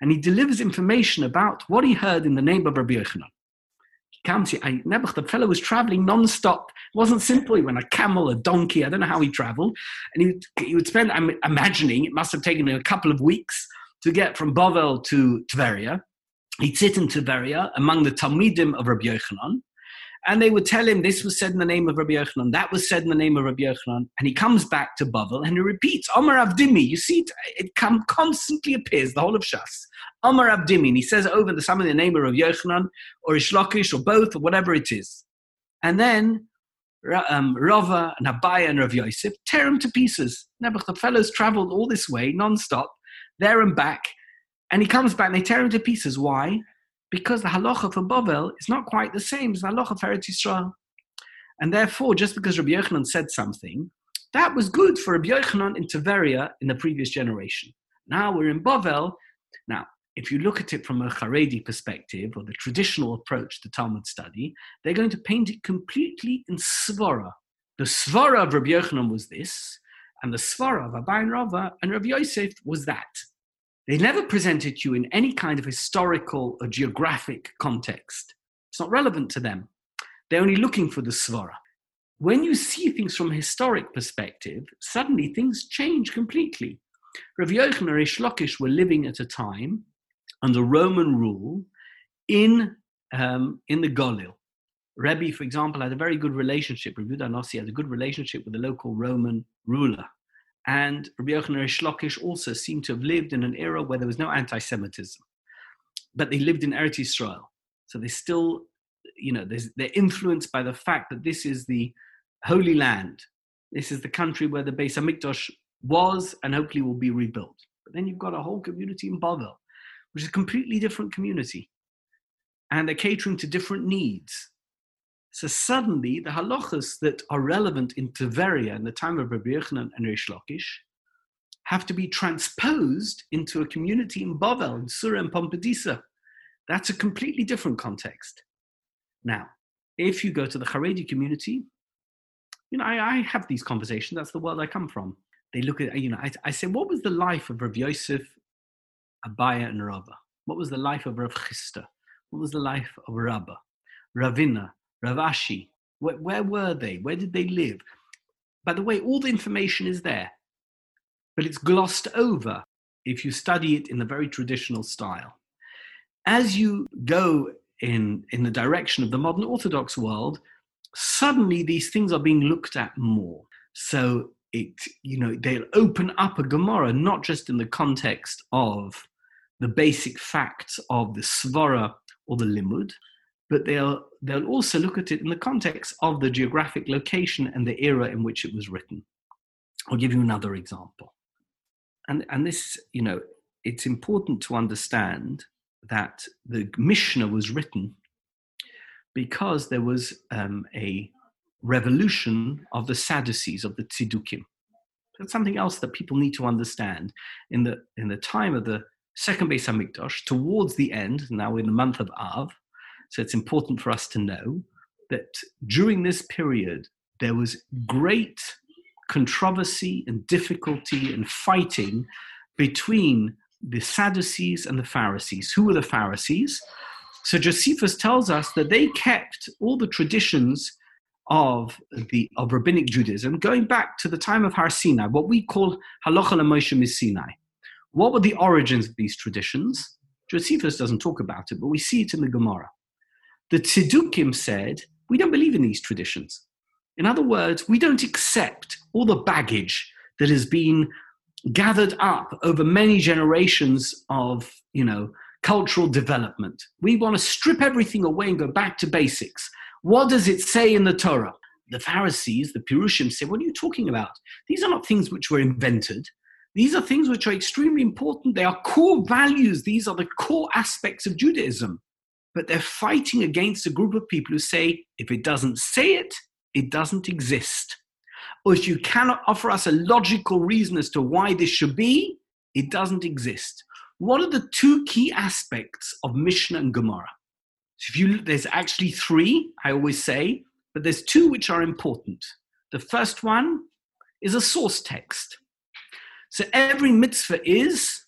and he delivers information about what he heard in the name of Rabbi Yochanan. He comes here, I, Nebuch, the fellow was traveling non-stop. It wasn't simple. He went a camel, a donkey. I don't know how he traveled. And he he would spend, I'm imagining, it must have taken him a couple of weeks to get from Bovel to Tveria. He'd sit in Tveria among the Talmidim of Rabbi Yochanan, and they would tell him this was said in the name of Rabbi Yochanan, that was said in the name of Rabbi Yochanan, and he comes back to Bovel and he repeats, Omar Avdimi. You see, it, it come, constantly appears, the whole of Shas. Omar Avdimi, and he says over the of the name of Rabbi Yochanan, or Rish Lakish, or both, or whatever it is. And then um, Rava and Abaye and Rav Yosef tear him to pieces. Nebuch, the fellows traveled all this way non-stop there and back. And he comes back and they tear him to pieces. Why? Because the halacha for Bovel is not quite the same as the halacha for Eretz Yisrael. And therefore, just because Rabbi Yochanan said something, that was good for Rabbi Yochanan in Tveria in the previous generation. Now we're in Bovel. Now, if you look at it from a Haredi perspective or the traditional approach to Talmud study, they're going to paint it completely in Svara. The Svara of Rabbi Yochanan was this, and the Svara of Abai Rava and Rabbi Yosef was that. They never presented you in any kind of historical or geographic context. It's not relevant to them. They're only looking for the Svara. When you see things from a historic perspective, suddenly things change completely. Rav Yochanan and Rish Lakish were living at a time under Roman rule in, um, in the Golil. Rebbe, for example, had a very good relationship, Rabbi Nossi had a good relationship with the local Roman ruler. And Rabbi Yochanan Rish Lakish also seem to have lived in an era where there was no anti-Semitism, but they lived in Eretz Israel. So they still, you know, they're influenced by the fact that this is the Holy Land. This is the country where the Beis Hamikdash was and hopefully will be rebuilt. But then you've got a whole community in Bavel, which is a completely different community. And they're catering to different needs. So suddenly, the halachas that are relevant in Tveria in the time of Rabbi Yochanan and Rish Lakish have to be transposed into a community in Bavel, in Sura and Pumbedisa. That's a completely different context. Now, if you go to the Haredi community, you know, I, I, have these conversations. That's the world I come from. They look at, you know, I, I say, what was the life of Rav Yosef, Abaye, and Rabba? What was the life of Rav Chisda? What was the life of Rabba? Ravina, Rav Ashi, where, where were they? Where did they live? by the way, all the information is there, but it's glossed over if you study it in the very traditional style. As you go in, in the direction of the modern Orthodox world, suddenly these things are being looked at more. So it, you know, they'll open up a Gemara not just in the context of the basic facts of the Svara or the Limud, but they'll they'll also look at it in the context of the geographic location and the era in which it was written. I'll give you another example. And and this, you know, it's important to understand that the Mishnah was written because there was um, a revolution of the Sadducees, of the Tzidukim. That's something else that people need to understand. In the in the time of the second Beis Hamikdash, towards the end, now in the month of Av, so it's important for us to know that during this period, there was great controversy and difficulty and fighting between the Sadducees and the Pharisees. Who were the Pharisees? So Josephus tells us that they kept all the traditions of the of rabbinic Judaism going back to the time of Har Sinai, what we call Halacha Moshe Sinai. What were the origins of these traditions? Josephus doesn't talk about it, but we see it in the Gemara. The Tzedukim said, we don't believe in these traditions. In other words, we don't accept all the baggage that has been gathered up over many generations of, you know, cultural development. We want to strip everything away and go back to basics. What does it say in the Torah? The Pharisees, the Pirushim, say, What are you talking about? These are not things which were invented. These are things which are extremely important. They are core values. These are the core aspects of Judaism but they're fighting against a group of people who say, if it doesn't say it, it doesn't exist. Or if you cannot offer us a logical reason as to why this should be, it doesn't exist. What are the two key aspects of Mishnah and Gemara? So if you, there's actually three, I always say, but there's two which are important. The first one is a source text. So every mitzvah is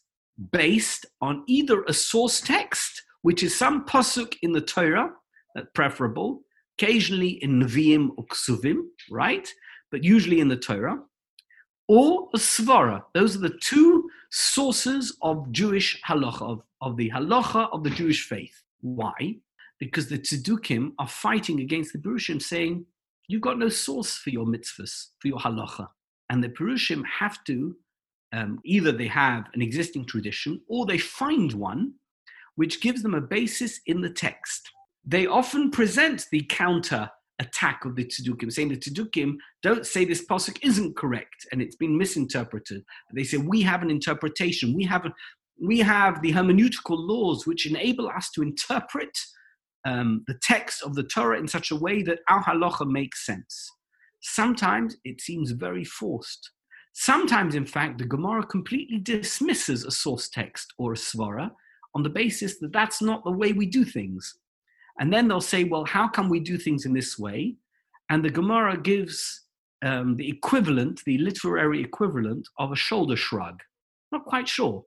based on either a source text which is some pasuk in the Torah, uh, preferable, occasionally in Nevi'im or Ksuvim, right? But usually in the Torah, or a Svara. Those are the two sources of Jewish halacha, of, of the halacha of the Jewish faith. Why? Because the Tzedukim are fighting against the Perushim, saying, You've got no source for your mitzvahs, for your halacha. And the Perushim have to, um, either they have an existing tradition or they find one which gives them a basis in the text. They often present the counter attack of the Tzedukim, saying the Tzedukim don't say this pasuk isn't correct and it's been misinterpreted. They say we have an interpretation. We have a, we have the hermeneutical laws which enable us to interpret um, the text of the Torah in such a way that our halacha makes sense. Sometimes it seems very forced. Sometimes, in fact, the Gemara completely dismisses a source text or a svara on the basis that that's not the way we do things. And then they'll say, well, how can we do things in this way? And the Gemara gives um, the equivalent, the literary equivalent of a shoulder shrug. Not quite sure.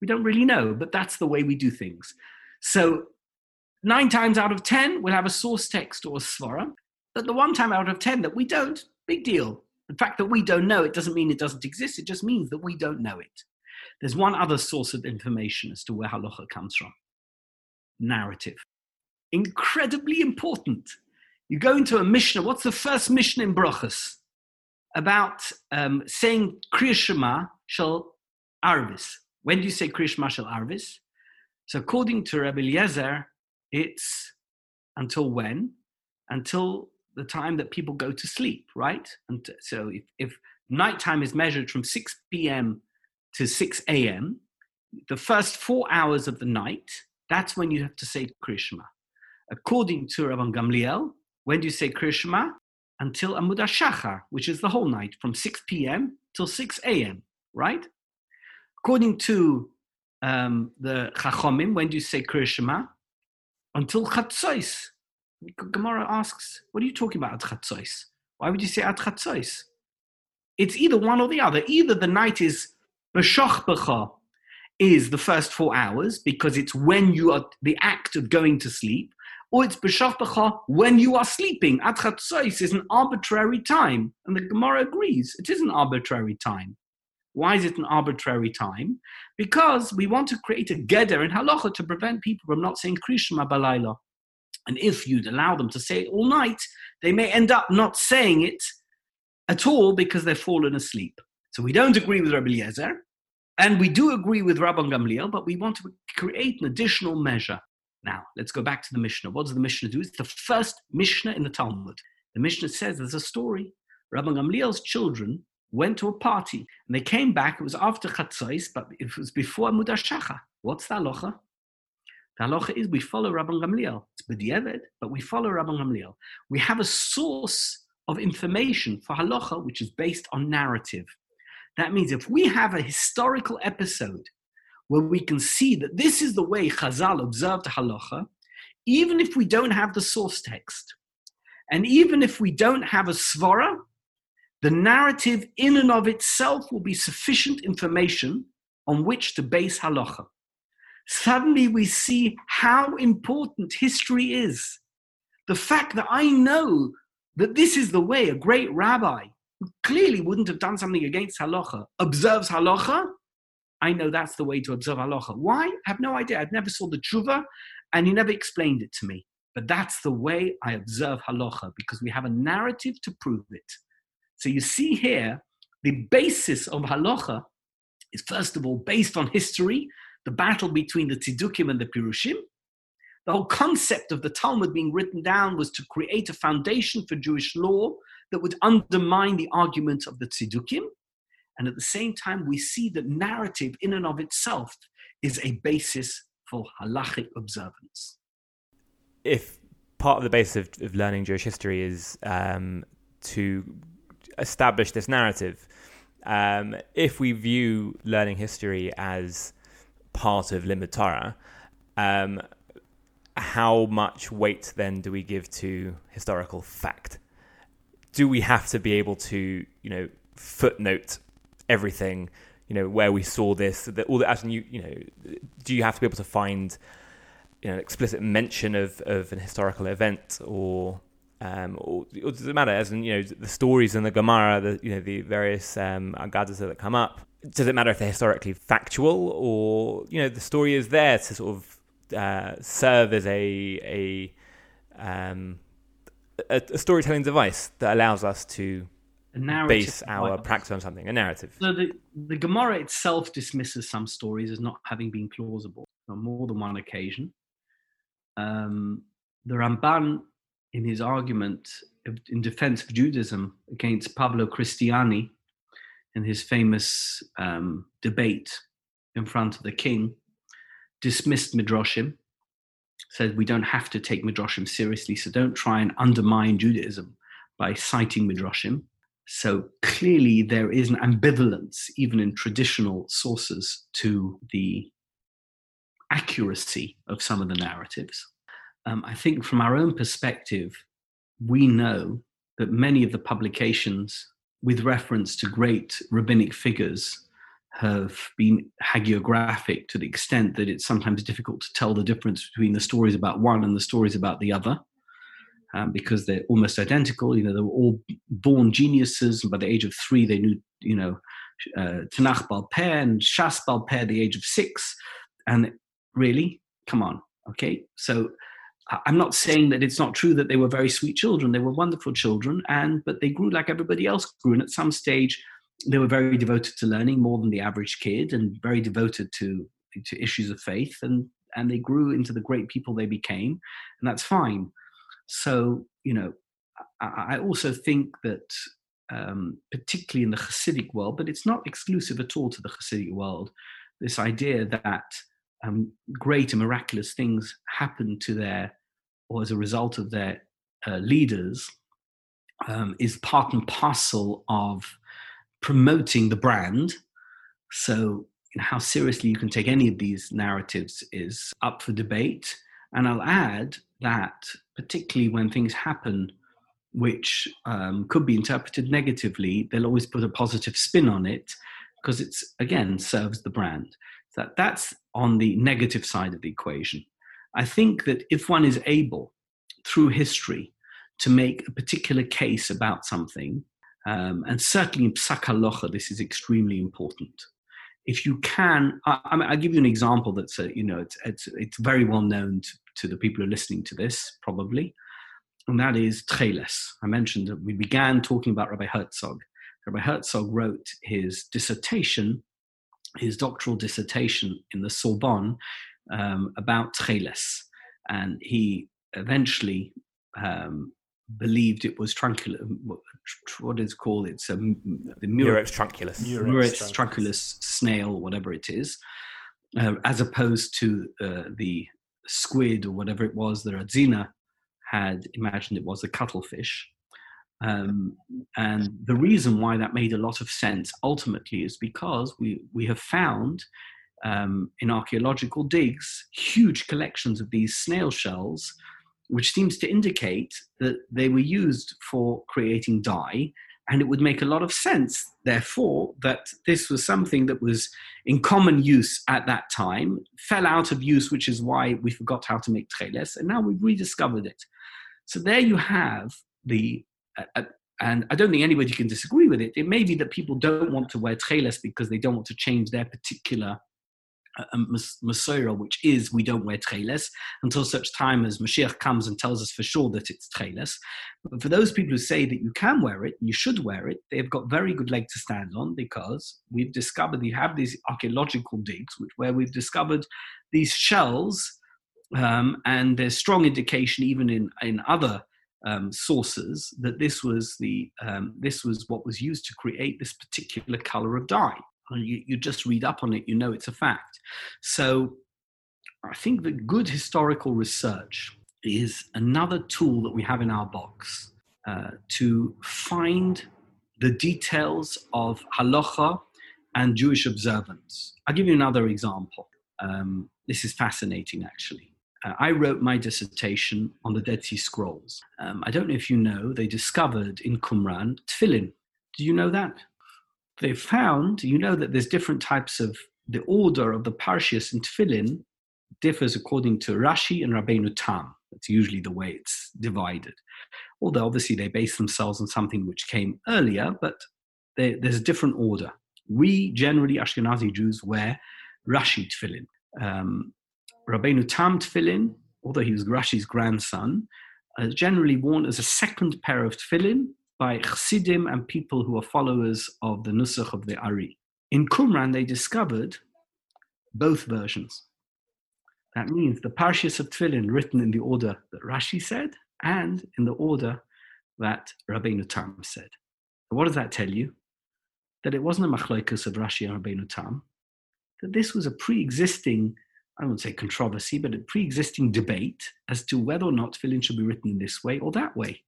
We don't really know, but that's the way we do things. So nine times out of 10, we'll have a source text or a svara. But the one time out of 10 that we don't, big deal. The fact that we don't know it doesn't mean it doesn't exist. It just means that we don't know it. There's one other source of information as to where halacha comes from narrative. Incredibly important. You go into a Mishnah, what's the first Mishnah in Brachas? About um, saying Kriya shall Arvis. When do you say Kriya shall Arvis? So according to Rabbi Eliezer, it's until when? Until the time that people go to sleep, right? And so if, if nighttime is measured from 6 p.m to 6 a.m., the first four hours of the night, that's when you have to say Krishma. According to Rabban Gamliel, when do you say Krishma? Until Amud Shachar, which is the whole night, from 6 p.m. till 6 a.m., right? According to um, the Chachomim, when do you say Krishma? Until Chatzos. Gemara asks, what are you talking about at Chatzos? Why would you say at Chatzos? It's either one or the other. Either the night is B'shachbacha is the first four hours because it's when you are the act of going to sleep, or it's b'shaftacha when you are sleeping. At chatzos is an arbitrary time, and the Gemara agrees it is an arbitrary time. Why is it an arbitrary time? Because we want to create a geder in halacha to prevent people from not saying krishma balayla. And if you'd allow them to say it all night, they may end up not saying it at all because they've fallen asleep. So we don't agree with Rabbi Eliezer, and we do agree with Rabban Gamliel, but we want to create an additional measure. Now, let's go back to the Mishnah. What does the Mishnah do? It's the first Mishnah in the Talmud. The Mishnah says there's a story. Rabban Gamliel's children went to a party and they came back. It was after Chatzos, but it was before Mudashacha. What's the halacha? The halacha is we follow Rabban Gamliel. It's b'diavad, but we follow Rabban Gamliel. We have a source of information for halacha which is based on narrative. That means if we have a historical episode where we can see that this is the way Chazal observed halacha, even if we don't have the source text, and even if we don't have a svara, the narrative in and of itself will be sufficient information on which to base halacha. Suddenly we see how important history is. The fact that I know that this is the way a great rabbi clearly wouldn't have done something against halacha observes halacha, I know that's the way to observe halacha. Why? I have no idea. I've never saw the tshuva, and he never explained it to me. But that's the way I observe halacha because we have a narrative to prove it. So you see here, the basis of halacha is first of all based on history, the battle between the Tzidukim and the Pirushim. The whole concept of the Talmud being written down was to create a foundation for Jewish law that would undermine the argument of the Tzidukim. And at the same time, we see that narrative in and of itself is a basis for halachic observance. If part of the basis of, of learning Jewish history is um, to establish this narrative, um, if we view learning history as part of Limud Torah, um, how much weight then do we give to historical fact? Do we have to be able to, you know, footnote everything, you know, where we saw this, that all the actually, you, you know, do you have to be able to find, you know, explicit mention of, of an historical event or, um, or, or does it matter? As in, you know, the stories in the Gemara, the you know, the various um, agadas that come up. Does it matter if they're historically factual or you know the story is there to sort of uh, serve as a a, um, a a storytelling device that allows us to base our practice on something, a narrative. So the, the Gemara itself dismisses some stories as not having been plausible on more than one occasion. Um, the Ramban, in his argument in defense of Judaism against Pablo Cristiani, in his famous um, debate in front of the king, dismissed Midrashim, said we don't have to take Midrashim seriously, so don't try and undermine Judaism by citing Midrashim. So clearly, there is an ambivalence, even in traditional sources, to the accuracy of some of the narratives. Um, I think from our own perspective, we know that many of the publications with reference to great rabbinic figures have been hagiographic to the extent that it's sometimes difficult to tell the difference between the stories about one and the stories about the other um, because they're almost identical. You know, they were all born geniuses, and by the age of three, they knew, you know, uh, Tanakh and Shas Baal Peh at the age of six. And really, come on, okay? So I'm not saying that it's not true that they were very sweet children. They were wonderful children, and but they grew like everybody else grew. And at some stage, they were very devoted to learning more than the average kid, and very devoted to to issues of faith. And and they grew into the great people they became, and that's fine. So, you know, I, I also think that, um, particularly in the Hasidic world, but it's not exclusive at all to the Hasidic world, this idea that um, great and miraculous things happen to their, or as a result of their uh, leaders, um, is part and parcel of promoting the brand. So, how seriously you can take any of these narratives is up for debate. And I'll add that, particularly when things happen which um, could be interpreted negatively, they'll always put a positive spin on it because it's again serves the brand. That that's on the negative side of the equation. I think that if one is able through history to make a particular case about something, um, and certainly in psak this is extremely important. If you can, I, I mean, I'll give you an example that's, a, you know, it's, it's, it's very well known to, to the people who are listening to this, probably, and that is Techeles. I mentioned that we began talking about Rabbi Herzog. Rabbi Herzog wrote his dissertation, his doctoral dissertation in the Sorbonne um, about Techeles. and he eventually um, believed it was trunculus. What is called? It's a the Murex trunculus. Murex trunculus snail, whatever it is, uh, as opposed to uh, the squid or whatever it was that Radziner had imagined it was a cuttlefish. Um, and the reason why that made a lot of sense ultimately is because we, we have found um, in archaeological digs huge collections of these snail shells which seems to indicate that they were used for creating dye. And it would make a lot of sense, therefore, that this was something that was in common use at that time, fell out of use, which is why we forgot how to make techeles, and now we've rediscovered it. So there you have the, uh, and I don't think anybody can disagree with it. It may be that people don't want to wear techeles because they don't want to change their particular Masorah, which is we don't wear techeles until such time as Mashiach comes and tells us for sure that it's techeles. But for those people who say that you can wear it, you should wear it, they've got very good leg to stand on because we've discovered you have these archaeological digs which, where we've discovered these shells, um, and there's strong indication even in in other um, sources that this was the um, this was what was used to create this particular color of dye you, you just read up on it, you know it's a fact. So I think that good historical research is another tool that we have in our box uh, to find the details of halacha and Jewish observance. I'll give you another example. Um, this is fascinating, actually. Uh, I wrote my dissertation on the Dead Sea Scrolls. Um, I don't know if you know, they discovered in Qumran tefillin. Do you know that? They found, you know, that there's different types of the order of the parshias in tefillin differs according to Rashi and Rabbeinu Tam. That's usually the way it's divided. Although obviously they base themselves on something which came earlier, but they, there's a different order. We generally, Ashkenazi Jews, wear Rashi tefillin. Um, Rabbeinu Tam tefillin, although he was Rashi's grandson, is generally worn as a second pair of tefillin by Chassidim and people who are followers of the Nusach of the Ari. In Qumran, they discovered both versions. That means the Parshas of tefillin written in the order that Rashi said and in the order that Rabbeinu Tam said. what does that tell you? That it wasn't a machloikus of Rashi and Rabbeinu Tam, that this was a pre-existing, I won't say controversy, but a pre-existing debate as to whether or not tefillin should be written in this way or that way.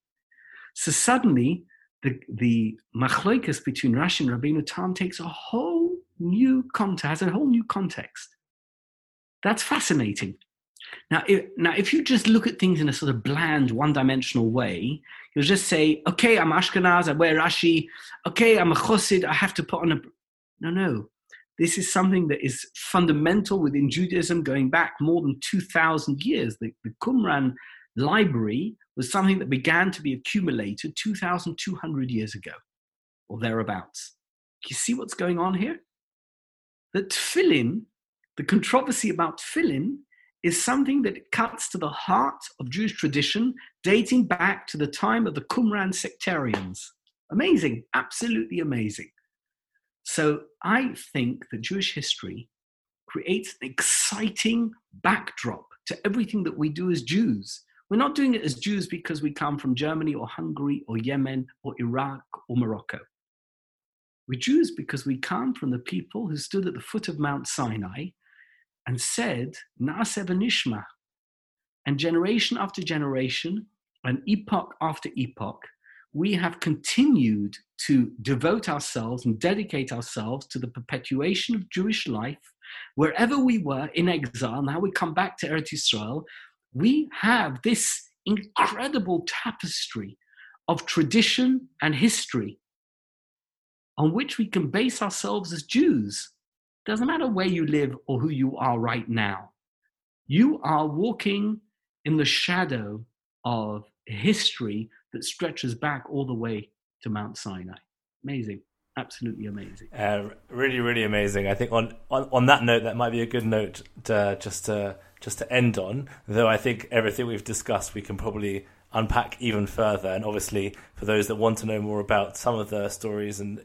So suddenly, the, the machloikas between Rashi and Rabbeinu Tam takes a whole new context, has a whole new context. That's fascinating. Now if, now, if you just look at things in a sort of bland, one-dimensional way, you'll just say, "Okay, I'm Ashkenaz, I wear Rashi. Okay, I'm a Chosid, I have to put on a." No, no. This is something that is fundamental within Judaism, going back more than two thousand years. The, the Qumran library was something that began to be accumulated 2,200 years ago or thereabouts. You see what's going on here? That tefillin, the controversy about tefillin, is something that cuts to the heart of Jewish tradition, dating back to the time of the Qumran sectarians. Amazing, absolutely amazing. So I think that Jewish history creates an exciting backdrop to everything that we do as Jews. We're not doing it as Jews because we come from Germany or Hungary or Yemen or Iraq or Morocco. We're Jews because we come from the people who stood at the foot of Mount Sinai and said, Naaseh v'nishma. And generation after generation, and epoch after epoch, we have continued to devote ourselves and dedicate ourselves to the perpetuation of Jewish life wherever we were in exile. Now we come back to Eretz Israel we have this incredible tapestry of tradition and history on which we can base ourselves as Jews. Doesn't matter where you live or who you are right now. You are walking in the shadow of history that stretches back all the way to Mount Sinai. Amazing. Absolutely amazing. Uh, really, really amazing. I think on, on, on that note, that might be a good note to, just to just to end on. Though I think everything we've discussed, we can probably unpack even further. And obviously, for those that want to know more about some of the stories and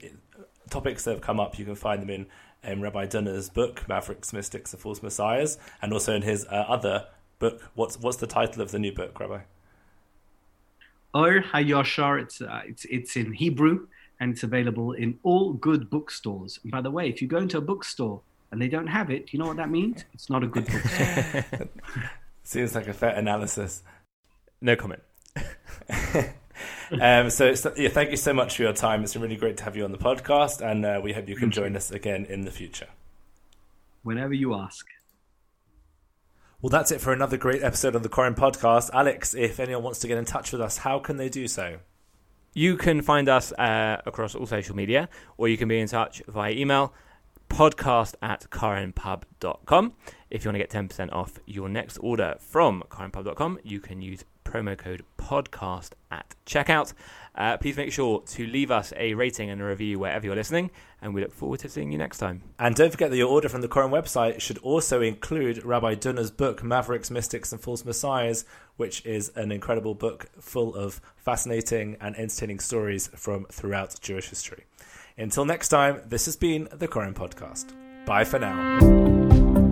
topics that have come up, you can find them in um, Rabbi Dunner's book, Mavericks, Mystics, and False Messiahs, and also in his uh, other book. What's what's the title of the new book, Rabbi? Or Hayashar. It's uh, it's it's in Hebrew and it's available in all good bookstores. And by the way, if you go into a bookstore and they don't have it, do you know what that means? It's not a good bookstore. Seems like a fair analysis. No comment. um, so, so, yeah, thank you so much for your time. It's been really great to have you on the podcast, and uh, we hope you can join us again in the future. Whenever you ask. Well, that's it for another great episode of the Koren podcast. Alex, if anyone wants to get in touch with us, how can they do so? You can find us uh, across all social media, or you can be in touch via email podcast at korenpub.com. If you want to get 10% off your next order from korenpub.com, you can use promo code podcast at checkout. Uh, please make sure to leave us a rating and a review wherever you're listening, and we look forward to seeing you next time. And don't forget that your order from the Koren website should also include Rabbi Dunner's book, Mavericks, Mystics, and False Messiahs, which is an incredible book full of fascinating and entertaining stories from throughout Jewish history. Until next time, this has been the Koren Podcast. Bye for now.